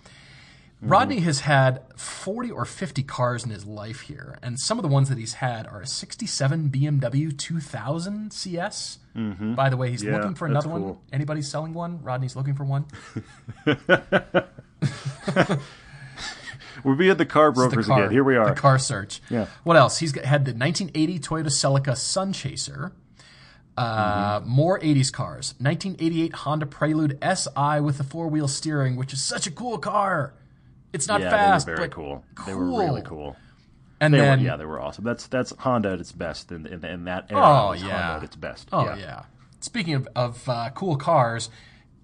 Rodney has had 40 or 50 cars in his life here, and some of the ones that he's had are a 67 BMW 2000 CS. Mm-hmm. By the way, he's Yeah, looking for another one. Anybody selling one? Rodney's looking for one. <laughs> We're at the car The brokers car- again. Here we are. The car search. Yeah. What else? He's got, had the 1980 Toyota Celica Sun Chaser. Uh, Mm-hmm. More 80s cars. 1988 Honda Prelude SI with the four wheel steering, which is such a cool car. It's not yeah, fast, they were very cool. cool. They were really cool. And They then, were, yeah, they were awesome. That's that's Honda at its best in, in, in that era. Oh, was yeah. Honda at its best. oh yeah. Speaking of, of uh, cool cars,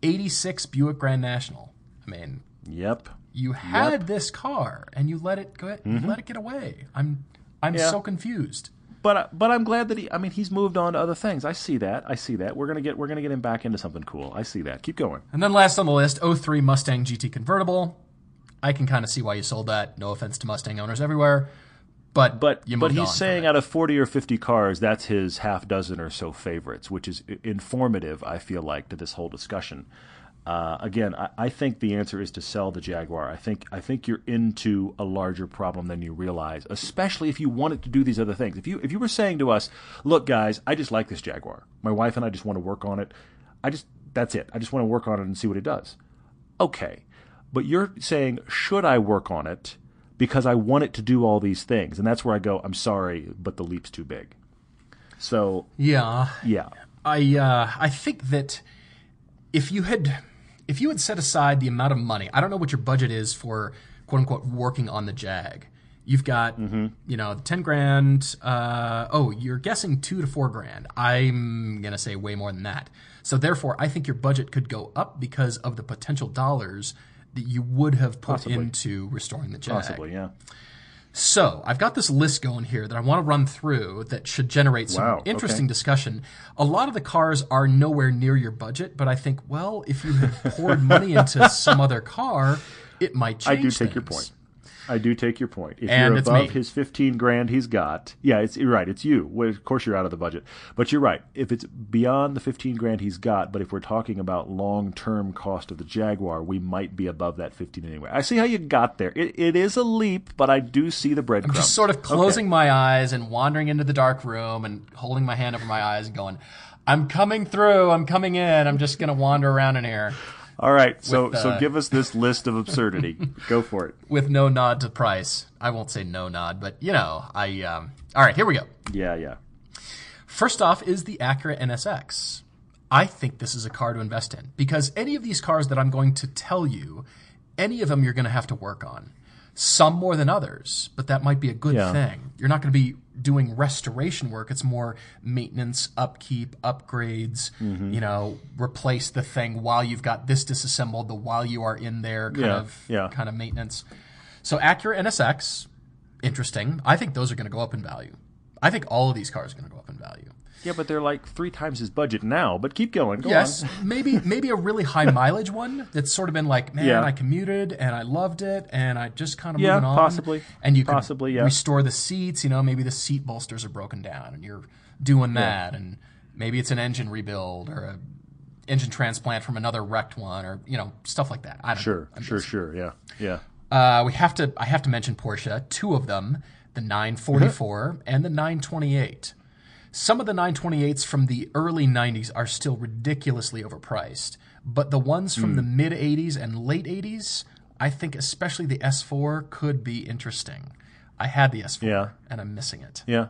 86 Buick Grand National. I mean, Yep. you had this car and you let it go. You let it get away. I'm I'm Mm-hmm. Yeah. so confused. But but I'm glad that he. I mean, he's moved on to other things. I see that. I see that. We're gonna get we're gonna get him back into something cool. I see that. Keep going. And then last on the list, 03 Mustang GT convertible. I can kind of see why you sold that. No offense to Mustang owners everywhere, but But but he's saying out of 40 or 50 cars, that's his half dozen or so favorites, which is informative. I feel like to this whole discussion. Uh, again, I, I think the answer is to sell the Jaguar. I think I think you're into a larger problem than you realize, especially if you wanted to do these other things. If you if you were saying to us, "Look, guys, I just like this Jaguar. My wife and I just want to work on it. I just that's it. I just want to work on it and see what it does." Okay, but you're saying, "Should I work on it?" Because I want it to do all these things, and that's where I go. I'm sorry, but the leap's too big. So yeah, yeah, I uh, I think that if you had if you had set aside the amount of money, I don't know what your budget is for quote unquote working on the Jag. You've got Mm-hmm. you know ten grand. Uh, oh, you're guessing two to four grand. I'm gonna say way more than that. So therefore, I think your budget could go up because of the potential dollars that you would have put Possibly. into restoring the Jag. possibly, yeah. So I've got this list going here that I want to run through that should generate some Wow, interesting okay. discussion. A lot of the cars are nowhere near your budget, but I think, well, if you had poured money into <laughs> some other car, it might I change. do take your things. point. I do take your point. If And you're above me. his fifteen grand he's got, yeah, it's you're right. It's you. Well, of course, you're out of the budget, but you're right. If it's beyond the fifteen grand he's got, but if we're talking about long term cost of the Jaguar, we might be above that fifteen anyway. I see how you got there. It, it is a leap, but I do see the breadcrumbs. I'm just sort of closing my eyes and wandering into the dark room and holding my hand over my eyes and going, I'm coming through. I'm coming in. I'm just going to wander around in here. All right, so With, so uh, give us this list of absurdity. <laughs> Go for it. with no nod to price. I won't say no nod, but you know, I. Um, all right, here we go. Yeah, yeah. First off is the Acura NSX. I think this is a car to invest in because any of these cars that I'm going to tell you, any of them you're going to have to work on. Some more than others, but that might be a good Yeah. thing. You're not going to be doing restoration work. It's more maintenance, upkeep, upgrades, Mm-hmm. you know, replace the thing while you've got this disassembled, the while you are in there kind Yeah, of yeah. kind of maintenance. So Acura NSX, interesting. I think those are going to go up in value. I think all of these cars are going to go up in value. Yeah, but they're like three times his budget now. But keep going. Go yes, on. <laughs> maybe maybe a really high mileage one that's sort of been like, man, Yeah. I commuted and I loved it, and I just kind of Yeah, moving on. possibly. And you could Possibly, yeah. restore the seats. You know, maybe the seat bolsters are broken down, and you're doing that, and maybe it's an engine rebuild or a engine transplant from another wrecked one, or you know, stuff like that. I don't Sure, know. I'm sure, guessing. sure. Yeah, yeah. Uh, we have to. I have to mention Porsche. Two of them, the 944 and the 928. Some of the 928s from the early 90s are still ridiculously overpriced, but the ones from the hmm. mid 80s and late 80s, I think especially the S4 could be interesting. I had the S4 Yeah. and I'm missing it. Yeah.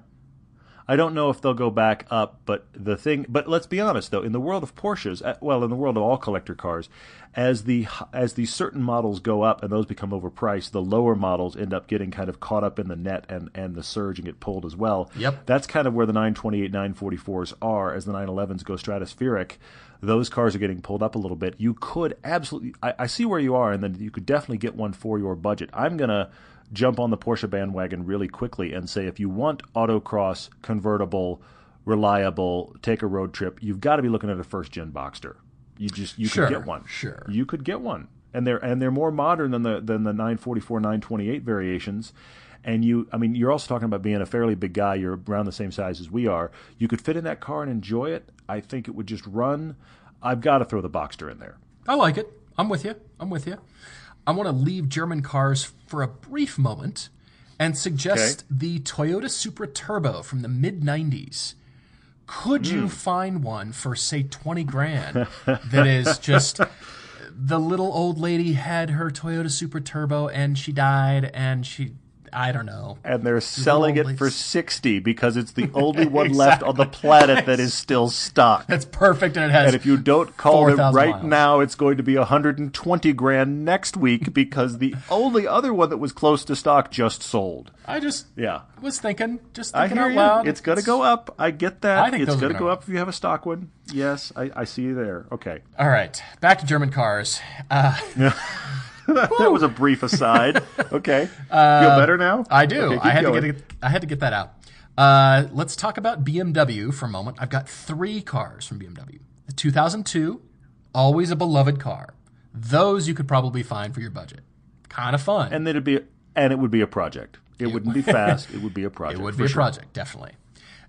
I don't know if they'll go back up, but the thing, but let's be honest though, in the world of Porsches, uh, well, in the world of all collector cars, as the as the certain models go up and those become overpriced, the lower models end up getting kind of caught up in the net and and the surge and get pulled as well. Yep. That's kind of where the 928, 944s are as the 911s go stratospheric. Those cars are getting pulled up a little bit. You could absolutely, I, I see where you are, and then you could definitely get one for your budget. I'm gonna jump on the Porsche bandwagon really quickly and say if you want autocross, convertible, reliable, take a road trip, you've got to be looking at a first gen Boxster. You just you Sure, could get one. sure. You could get one. And they're and they're more modern than the than the 944 928 variations. And you I mean you're also talking about being a fairly big guy, you're around the same size as we are. You could fit in that car and enjoy it. I think it would just run. I've got to throw the Boxster in there. I like it. I'm with you. I'm with you. I want to leave German cars for a brief moment and suggest the Toyota Supra Turbo from the mid 90s. Could Hmm. you find one for, say, 20 grand that is <laughs> just the little old lady had her Toyota Supra Turbo and she died and she, I don't know. and they're selling it for 60 because it's the <laughs> only one left on the planet that is still stock. That's perfect and it has. And if you don't call it right miles. now, it's going to be 120 grand next week because the only other one that was close to stock just sold. I just Yeah. was thinking, just I thinking hear out you. loud. It's going to go up. I get that. I think it's going to go up if you have a stock one. Yes, I, I see you there. Okay. All right, back to German cars. Uh, <laughs> <laughs> that was a brief aside. Okay. Feel better now? Uh, I do. Okay, I had going. to get I had to get that out. Uh, let's talk about BMW for a moment. I've got three cars from BMW. The 2002, always a beloved car. Those you could probably find for your budget. Kind of fun. And it'd be and it would be a project. It wouldn't be fast. It would be a <laughs> project. it would be a sure. project, definitely.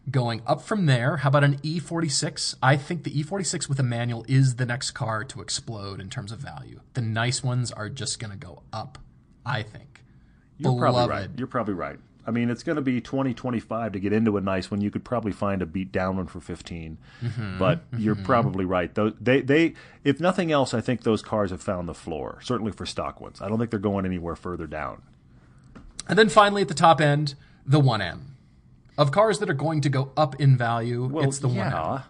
Going up from there, how about an E46? I think the E46 with a manual is the next car to explode in terms of value. The nice ones are just going to go up, I think. You're probably right. You're probably right. I mean, it's going to be 20, 25 to get into a nice one. You could probably find a beat down one for 15. Mm-hmm. But you're probably right. Those, they, they, if nothing else, I think those cars have found the floor, certainly for stock ones. I don't think they're going anywhere further down. And then finally at the top end, the 1M. Of cars that are going to go up in value, it's the 1M. yeah.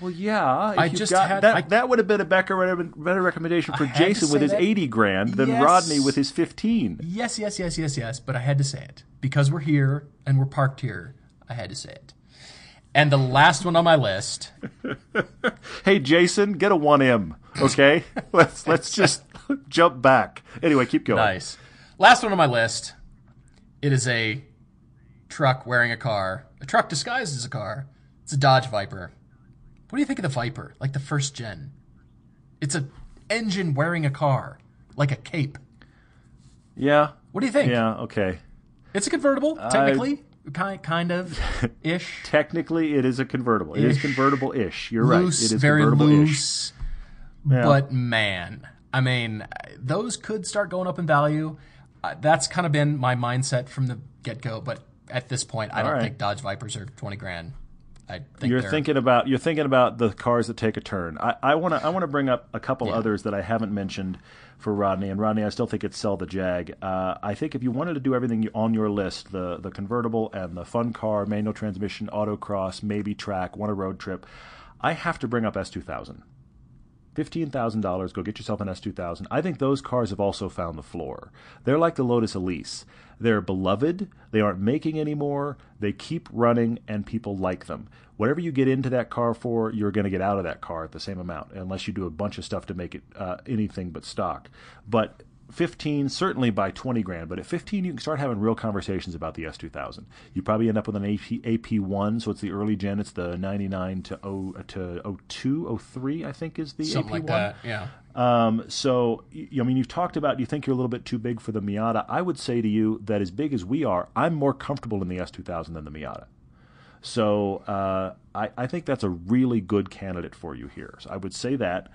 Well, yeah. If I just got, had- that. I- that would have been a better, better recommendation for Jason with his that. 80 grand than Yes. Rodney with his 15. Yes, yes, yes, yes, yes, but I had to say it. Because we're here and we're parked here, I had to say it. And the last one on my list, <laughs> Hey, Jason, get a 1M, okay? <laughs> let's let's just jump back. Anyway, keep going. nice. Last one on my list, it is a truck wearing a car, a truck disguised as a car. It's a Dodge Viper. What do you think of the Viper? Like the first gen? It's a engine wearing a car, like a cape. Yeah. What do you think? Yeah, okay. It's a convertible, technically, kind kind of ish. <laughs> Technically, it is a convertible. It is convertible-ish. You're loose, right. It is very loose. But man, I mean, those could start going up in value. Uh, that's kind of been my mindset from the get go. But at this point, I don't right. think Dodge Vipers are twenty grand. I think You're thinking about you're thinking about the cars that take a turn. I want to I want to bring up a couple Yeah. others that I haven't mentioned for Rodney. And Rodney, I still think it's sell the Jag. Uh, I think if you wanted to do everything on your list, the the convertible and the fun car, manual transmission, autocross, maybe track, want a road trip, I have to bring up S2000. Fifteen thousand dollars. Go get yourself an S two thousand. I think those cars have also found the floor. They're like the Lotus Elise. They're beloved. They aren't making anymore. They keep running, and people like them. Whatever you get into that car for, you're going to get out of that car at the same amount, unless you do a bunch of stuff to make it uh, anything but stock. But 15 certainly by 20 grand but at 15 you can start having real conversations about the s2000 you probably end up with an AP, ap1 so it's the early gen it's the 99 to 0 to 02 03 i think is the something ap1 like that. Yeah. Um, so, I mean, you've talked about you think you're a little bit too big for the Miata. I would say to you that as big as we are, I'm more comfortable in the S2000 than the Miata. So, uh, I, I think that's a really good candidate for you here. So, I would say that.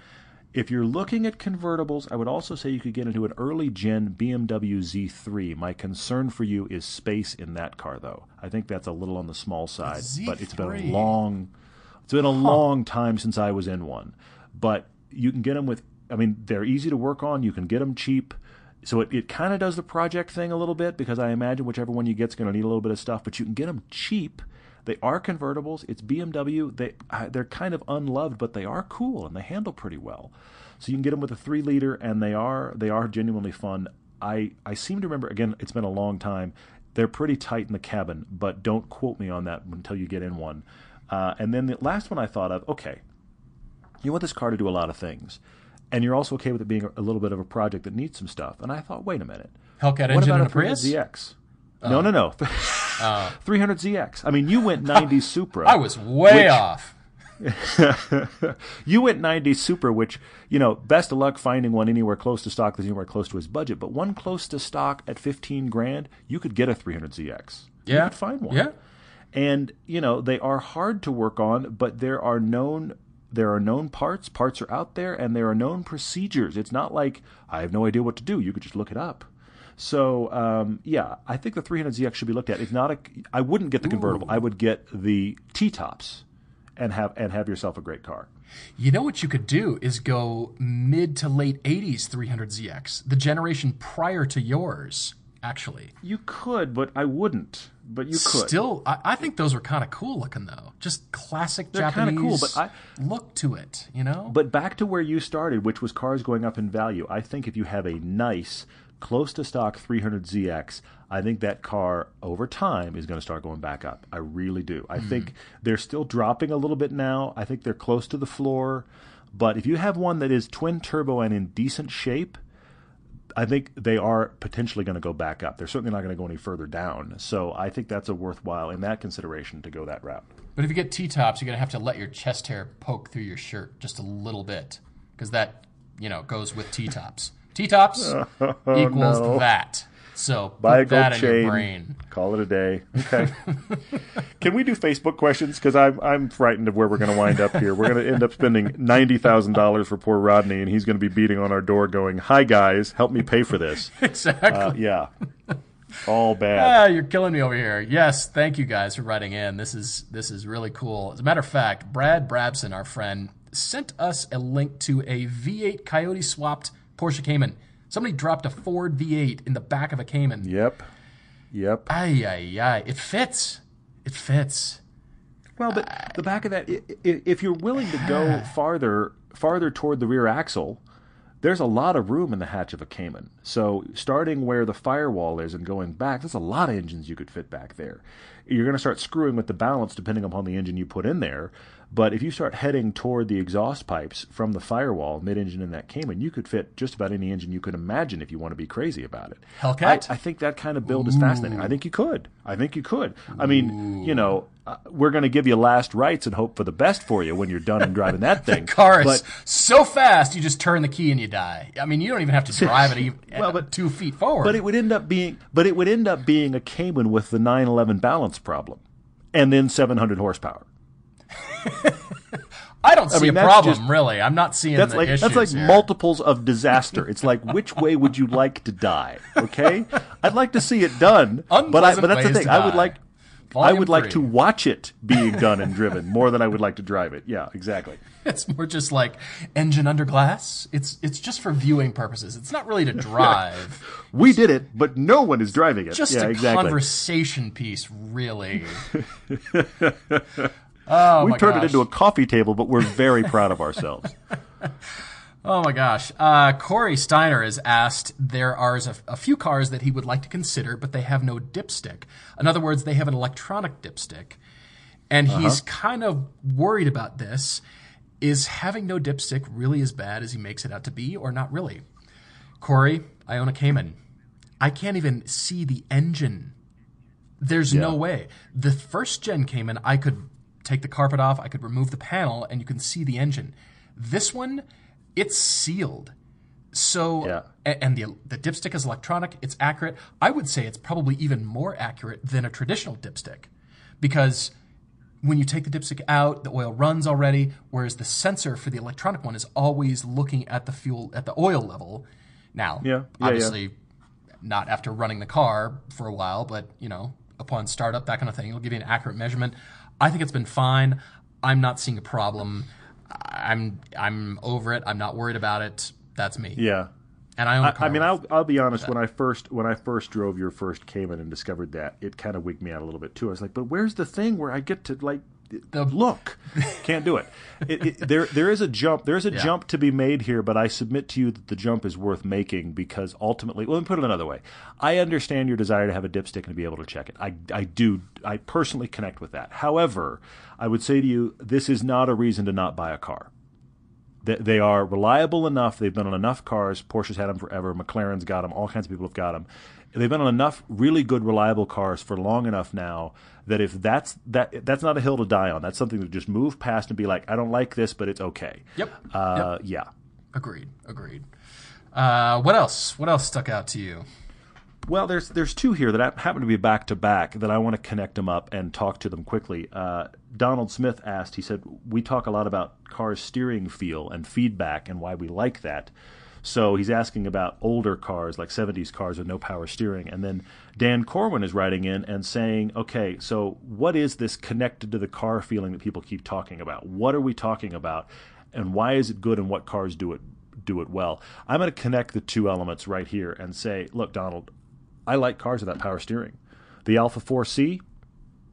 If you're looking at convertibles, I would also say you could get into an early gen BMW Z3. My concern for you is space in that car, though. I think that's a little on the small side, Z3. but it's been a Z3. long it's been a long time since I was in one, but you can get them with. I mean, they're easy to work on. You can get them cheap, so it, it kind of does the project thing a little bit because I imagine whichever one you get's going to need a little bit of stuff, but you can get them cheap. They are convertibles. It's BMW. They they're kind of unloved, but they are cool and they handle pretty well. So you can get them with a three liter, and they are they are genuinely fun. I I seem to remember again. It's been a long time. They're pretty tight in the cabin, but don't quote me on that until you get in one. Uh, and then the last one I thought of, okay, you want this car to do a lot of things, and you're also okay with it being a, little bit of a project that needs some stuff. And I thought, wait a minute, Hellcat what engine about a Prius. 300 ZX? No, no, no. <laughs> <laughs> 300 ZX. I mean, you went 90 <laughs> Supra. I was way Which- off. you went 90 Supra, which, you know, best of luck finding one anywhere close to stock that's anywhere close to his budget. But one close to stock at 15 grand, you could get a 300 ZX. You Yeah. could find one. Yeah. And, you know, they are hard to work on, but there are known there are known parts, parts are out there, and there are known procedures. It's not like I have no idea what to do. You could just look it up. So um, yeah, I think the 300ZX should be looked at. It's not a. I wouldn't get the convertible. I would get the T tops, and have and have yourself a great car. You know what you could do is go mid to late 80s 300ZX, the generation prior to yours, actually. You could, but I wouldn't. But you could. Still, I, I think those were kind of cool looking, though. Just classic They're Japanese cool, but I- look to it, you know? But back to where you started, which was cars going up in value. I think if you have a nice, close to stock 300ZX, I think that car over time is going to start going back up. I really do. I hmm. think they're still dropping a little bit now. I think they're close to the floor. But if you have one that is twin turbo and in decent shape, I think they are potentially going to go back up. They're certainly not going to go any further down. So I think that's a worthwhile in that consideration to go that route. But if you get T tops, you're going to have to let your chest hair poke through your shirt just a little bit because that, you know, goes with T tops. T tops <laughs> oh, equals no. that. So Buy a gold in chain. Call it a day. Okay. <laughs> Can we do Facebook questions? Because I'm I'm frightened of where we're going to wind up here. We're going to end up spending ninety thousand dollars for poor Rodney, and he's going to be beating on our door, going, "Hi guys, help me pay for this." <laughs> Exactly. Uh, yeah, all bad. Ah, you're killing me over here. Yes, thank you guys for writing in. This is this is really cool. As a matter of fact, Brad Brabson, our friend, sent us a link to a V8 Coyote swapped Porsche Cayman. Somebody dropped a Ford V8 in the back of a Cayman. Yep, yep. Ay ay ay! It fits. It fits. Well, but the back of that, i- i- if you're willing to go <sighs> farther, farther toward the rear axle, there's a lot of room in the hatch of a Cayman. So starting where the firewall is and going back, there's a lot of engines you could fit back there. You're going to start screwing with the balance depending upon the engine you put in there. But if you start heading toward the exhaust pipes from the firewall, mid-engine in that Cayman, you could fit just about any engine you could imagine if you want to be crazy about it. Hellcat? I, I think that kind of build is fascinating. I think you could. I think you could. I mean, you know, uh, we're going to give you last rites and hope for the best for you when you're done and driving that <laughs> thing. the Car is But so fast, you just turn the key and you die. I mean, you don't even have to <laughs> drive it even Well, but- two feet forward. but it would end up being but it would end up being a Cayman with the 911 balance problem, and then 700 horsepower. I don't see mean, a problem, just- really. I'm not seeing That's the like issues that's like here. multiples of disaster. It's like <laughs> which way would you like to die? Okay, I'd like to see it done, but I, but that's the thing. I would like, I would like to watch it being <laughs> done and driven more than I would like to drive it. Yeah, exactly. It's more just like engine under glass. It's it's just for viewing purposes. It's not really to <laughs> drive. We did it, but no one is driving it. just yeah, a exactly. conversation piece, really. Oh we my turned gosh. it into a coffee table, but we're very proud of ourselves. <laughs> Oh my gosh. Uh, Corey Steiner has asked there are a, a few cars that he would like to consider, but they have no dipstick. In other words, they have an electronic dipstick. And he's kind of worried about this. Is having no dipstick really as bad as he makes it out to be, or not really? Corey, I own a Cayman. I can't even see the engine. There's no way. The first gen Cayman, I could take the carpet off, I could remove the panel, and you can see the engine. This one, it's sealed. So, Yeah. and the the dipstick is electronic. It's accurate. I would say it's probably even more accurate than a traditional dipstick, because when you take the dipstick out, the oil runs already, whereas the sensor for the electronic one is always looking at the fuel at the oil level. Now, Yeah, yeah, yeah. obviously, not after running the car for a while, but you know, upon startup, that kind of thing, it'll give you an accurate measurement. I think it's been fine. I'm not seeing a problem. I'm I'm over it. I'm not worried about it. That's me. Yeah. And I own a I. I mean, I'll, I'll be honest. When I first when I first drove your first Cayman and discovered that, it kind of wigged me out a little bit too. I was like, but where's the thing where I get to like The- look? Can't do it. it, it there there is a jump. There is a Yeah. jump to be made here, but I submit to you that the jump is worth making because ultimately, well, let me put it another way. I understand your desire to have a dipstick and to be able to check it. I I do. I personally connect with that. However, I would say to you, this is not a reason to not buy a car. They, they are reliable enough. They've been on enough cars. Porsche's had them forever. McLaren's got them. All kinds of people have got them. They've been on enough really good, reliable cars for long enough now that if that's that that's not a hill to die on. That's something to just move past and be like, I don't like this, but it's okay. Yep. Uh, Yeah. Agreed. Agreed. Uh, what else? What else stuck out to you? Well, there's there's two here that happen to be back to back that I want to connect them up and talk to them quickly. Uh, Donald Smith asked. He said we talk a lot about cars' steering feel and feedback and why we like that. So he's asking about older cars like 70s cars with no power steering. And then Dan Corwin is writing in and saying, okay, so what is this connected to the car feeling that people keep talking about? What are we talking about? And why is it good and what cars do it do it well? I'm going to connect the two elements right here and say, look, Donald, I like cars without power steering. The Alfa 4C,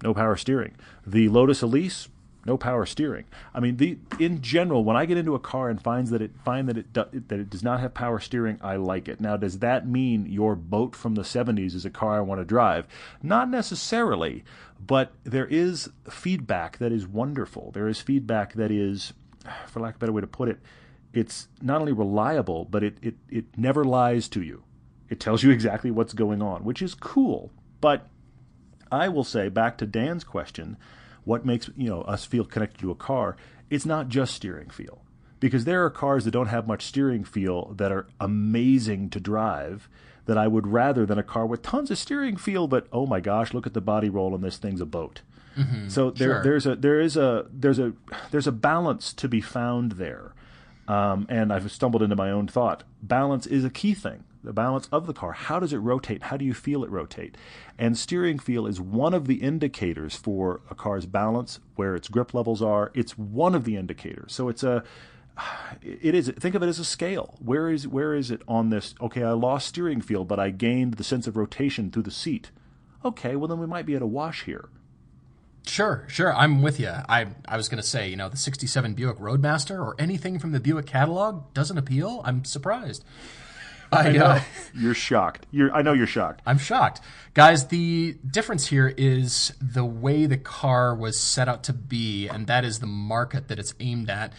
no power steering. The Lotus Elise, no power steering. I mean, the in general, when I get into a car and finds that it find that it do, that it does not have power steering, I like it. Now, does that mean your boat from the 70s is a car I want to drive? Not necessarily, but there is feedback that is wonderful. There is feedback that is, for lack of a better way to put it, it's not only reliable, but it, it, it never lies to you. It tells you exactly what's going on, which is cool. But I will say back to Dan's question, what makes you know us feel connected to a car? It's not just steering feel. Because there are cars that don't have much steering feel that are amazing to drive that I would rather than a car with tons of steering feel, but oh my gosh, look at the body roll and this thing's a boat. So there, Sure. there's a there is a there's a there's a balance to be found there. Um, and I've stumbled into my own thought. Balance is a key thing. The balance of the car. How does it rotate? How do you feel it rotate? And steering feel is one of the indicators for a car's balance, where its grip levels are. It's one of the indicators. So it's a it is think of it as a scale where is where is it on this okay i lost steering feel but i gained the sense of rotation through the seat okay well then we might be at a wash here Sure, sure. I'm with you. I I was going to say, you know, the 67 Buick Roadmaster or anything from the Buick catalog doesn't appeal. I'm surprised. <laughs> I, uh, you're shocked you're i know you're shocked I'm shocked. Guys, the difference here is the way the car was set out to be, and that is the market that it's aimed at.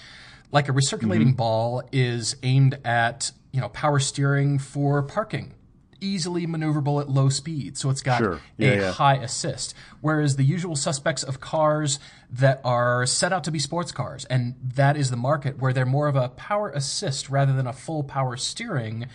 Like a recirculating Mm-hmm. ball is aimed at, you know, power steering for parking. Easily maneuverable at low speed, so it's got Sure. Yeah, a yeah. high assist. Whereas the usual suspects of cars that are set out to be sports cars, and that is the market where they're more of a power assist rather than a full power steering.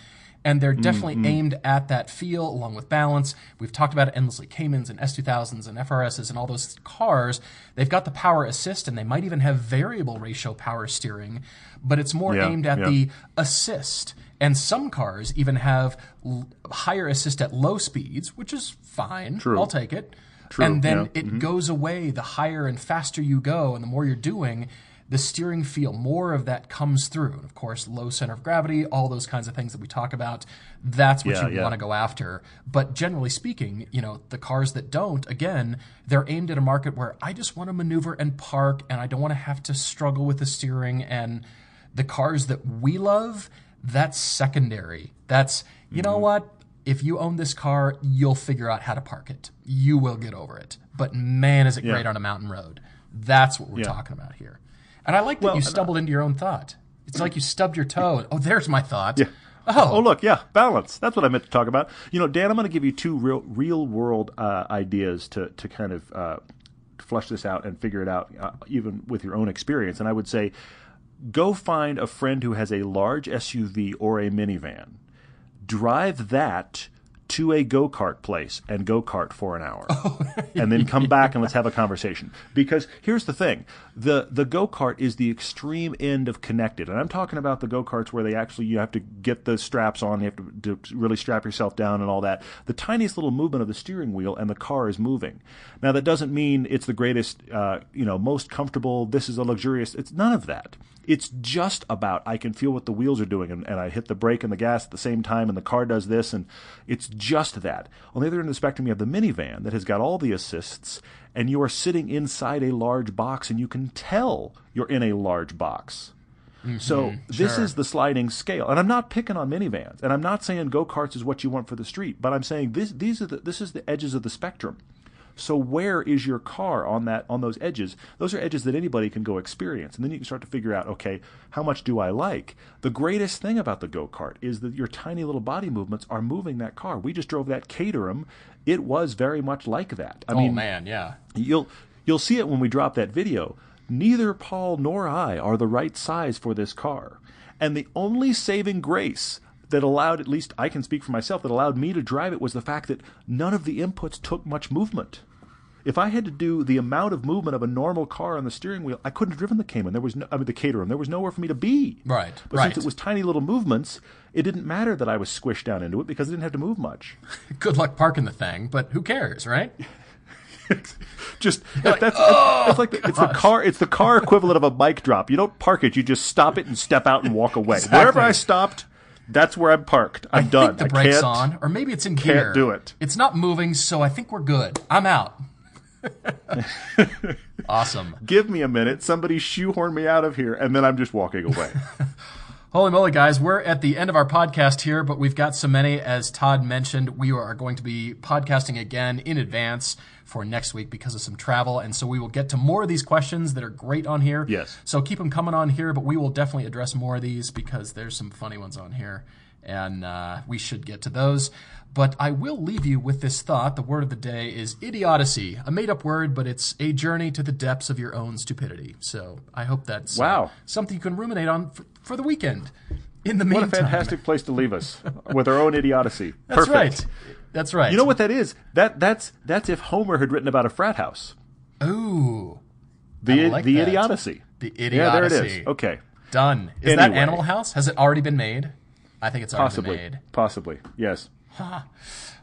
And they're mm-hmm. definitely aimed at that feel along with balance. We've talked about it endlessly. Caymans and S2000s and FRSs and all those cars, they've got the power assist and they might even have variable ratio power steering, but it's more Yeah, aimed at yeah. the assist. And some cars even have l- higher assist at low speeds, which is fine. True. I'll take it. True, and then yeah. it mm-hmm. goes away the higher and faster you go and the more you're doing the steering feel more of that comes through. And of course low center of gravity all those kinds of things that we talk about that's what Yeah, you yeah. want to go after. But generally speaking you know the cars that don't again they're aimed at a market where i just want to maneuver and park and i don't want to have to struggle with the steering. And the cars that we love that's secondary. That's you know mm-hmm. what? If you own this car you'll figure out how to park it. You will get over it. But man is it great on a mountain road. That's what we're Yeah. talking about here and i like that Well, you I- stumbled into your own thought it's like you stubbed your toe oh there's my thought Yeah. oh, Oh, look, yeah, balance. That's what I meant to talk about. You know, Dan, I'm going to give you two real, real world uh, ideas to to kind of uh, flesh this out and figure it out, uh, even with your own experience. And I would say, go find a friend who has a large SUV or a minivan, drive that to a go kart place and go kart for an hour, <laughs> and then come back and let's have a conversation. Because here's the thing: the the go kart is the extreme end of connected, and I'm talking about the go karts where they actually you have to get the straps on, you have to, to really strap yourself down and all that. The tiniest little movement of the steering wheel and the car is moving. Now that doesn't mean it's the greatest, uh, you know, most comfortable. This is a luxurious. It's none of that. It's just about I can feel what the wheels are doing, and, and I hit the brake and the gas at the same time, and the car does this, and it's just that. On the other end of the spectrum, you have the minivan that has got all the assists, and you are sitting inside a large box, and you can tell you're in a large box. Mm-hmm. So mm-hmm. this sure. is the sliding scale, and I'm not picking on minivans, and I'm not saying go karts is what you want for the street, but I'm saying this these are the, this is the edges of the spectrum. So where is your car on that on those edges? Those are edges that anybody can go experience, and then you can start to figure out, okay, how much do I like? The greatest thing about the go kart is that your tiny little body movements are moving that car. We just drove that Caterham; it was very much like that. I oh mean, man yeah You'll you'll see it when we drop that video. Neither Paul nor I are the right size for this car. And the only saving grace that allowed at least I can speak for myself that allowed me to drive it was the fact that none of the inputs took much movement. If I had to do the amount of movement of a normal car on the steering wheel, I couldn't have driven the Cayman. There was no, I mean the Caterham. There was nowhere for me to be. Right, But right. since it was tiny little movements, it didn't matter that I was squished down into it because I didn't have to move much. <laughs> good luck parking the thing but who cares right <laughs> just that's that's, oh, that's like the, it's the car it's the car equivalent of a mic drop. You don't park it, you just stop it and step out and walk away. <laughs> Wherever I stopped, that's where I'm parked. I'm I done. think the brake's can't- on, or maybe it's in can't gear. do it. It's not moving, so I think we're good. I'm out. <laughs> awesome. Give me a minute. Somebody shoehorn me out of here, and then I'm just walking away. <laughs> Holy moly, guys, we're at the end of our podcast here, but we've got so many. As Todd mentioned, we are going to be podcasting again in advance for next week because of some travel. And so we will get to more of these questions that are great on here. Yes. So keep them coming on here, but we will definitely address more of these because there's some funny ones on here. And uh, we should get to those. But I will leave you with this thought. The word of the day is idiocy, a made up word, but it's a journey to the depths of your own stupidity. So I hope that's uh, Wow. something you can ruminate on for, for the weekend. In the what a fantastic place to leave us with our own idiocy. <laughs> That's Perfect. right. That's right. You know what that is? That that's that's if Homer had written about a frat house. Ooh, The like the that. idiocy. the Yeah, there it idiocy. is. Okay. Done. Is that Animal House? Has it already been made? I think it's already Possibly. been made. Possibly. Yes.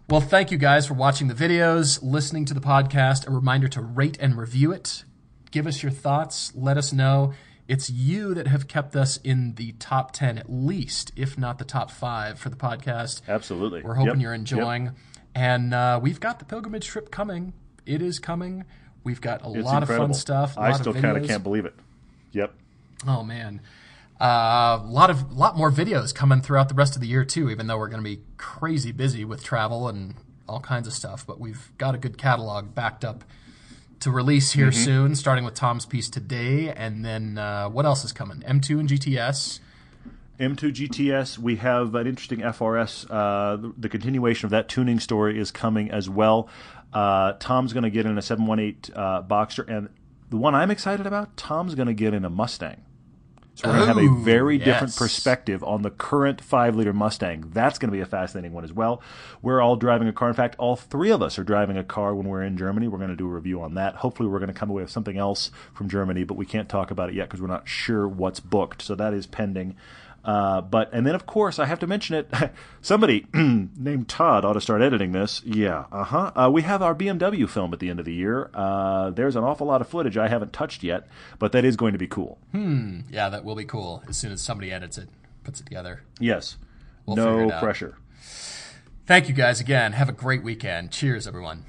Well, thank you guys for watching the videos, listening to the podcast. A reminder to rate and review it. Give us your thoughts. Let us know. It's you that have kept us in the top 10 at least, if not the top five for the podcast. Absolutely. We're hoping Yep. you're enjoying. And uh, we've got the pilgrimage trip coming. It is coming. We've got a It's lot incredible. of fun stuff. a I still kind of can't believe it. Yep. Oh man, a uh, lot of lot more videos coming throughout the rest of the year too. Even though we're going to be crazy busy with travel and all kinds of stuff, but we've got a good catalog backed up to release here Mm-hmm. soon. Starting with Tom's piece today, and then uh, what else is coming? M2 and GTS. M2 GTS, we have an interesting FRS. Uh, the, the continuation of that tuning story is coming as well. Uh, Tom's going to get in a 718 uh, Boxster, and the one I'm excited about, Tom's going to get in a Mustang. So we're going to have a Ooh, very different perspective on the current five liter Mustang. That's going to be a fascinating one as well. We're all driving a car. In fact, all three of us are driving a car when we're in Germany. We're going to do a review on that. Hopefully, we're going to come away with something else from Germany, but we can't talk about it yet because we're not sure what's booked. So that is pending. Uh, but and then of course I have to mention it. <laughs> Somebody <clears throat> named Todd ought to start editing this. Yeah, uh-huh. uh We have our BMW film at the end of the year. Uh, there's an awful lot of footage I haven't touched yet, but that is going to be cool. Hmm. Yeah, that will be cool as soon as somebody edits it, puts it together. Yes. We'll no pressure. Thank you guys again. Have a great weekend. Cheers, everyone.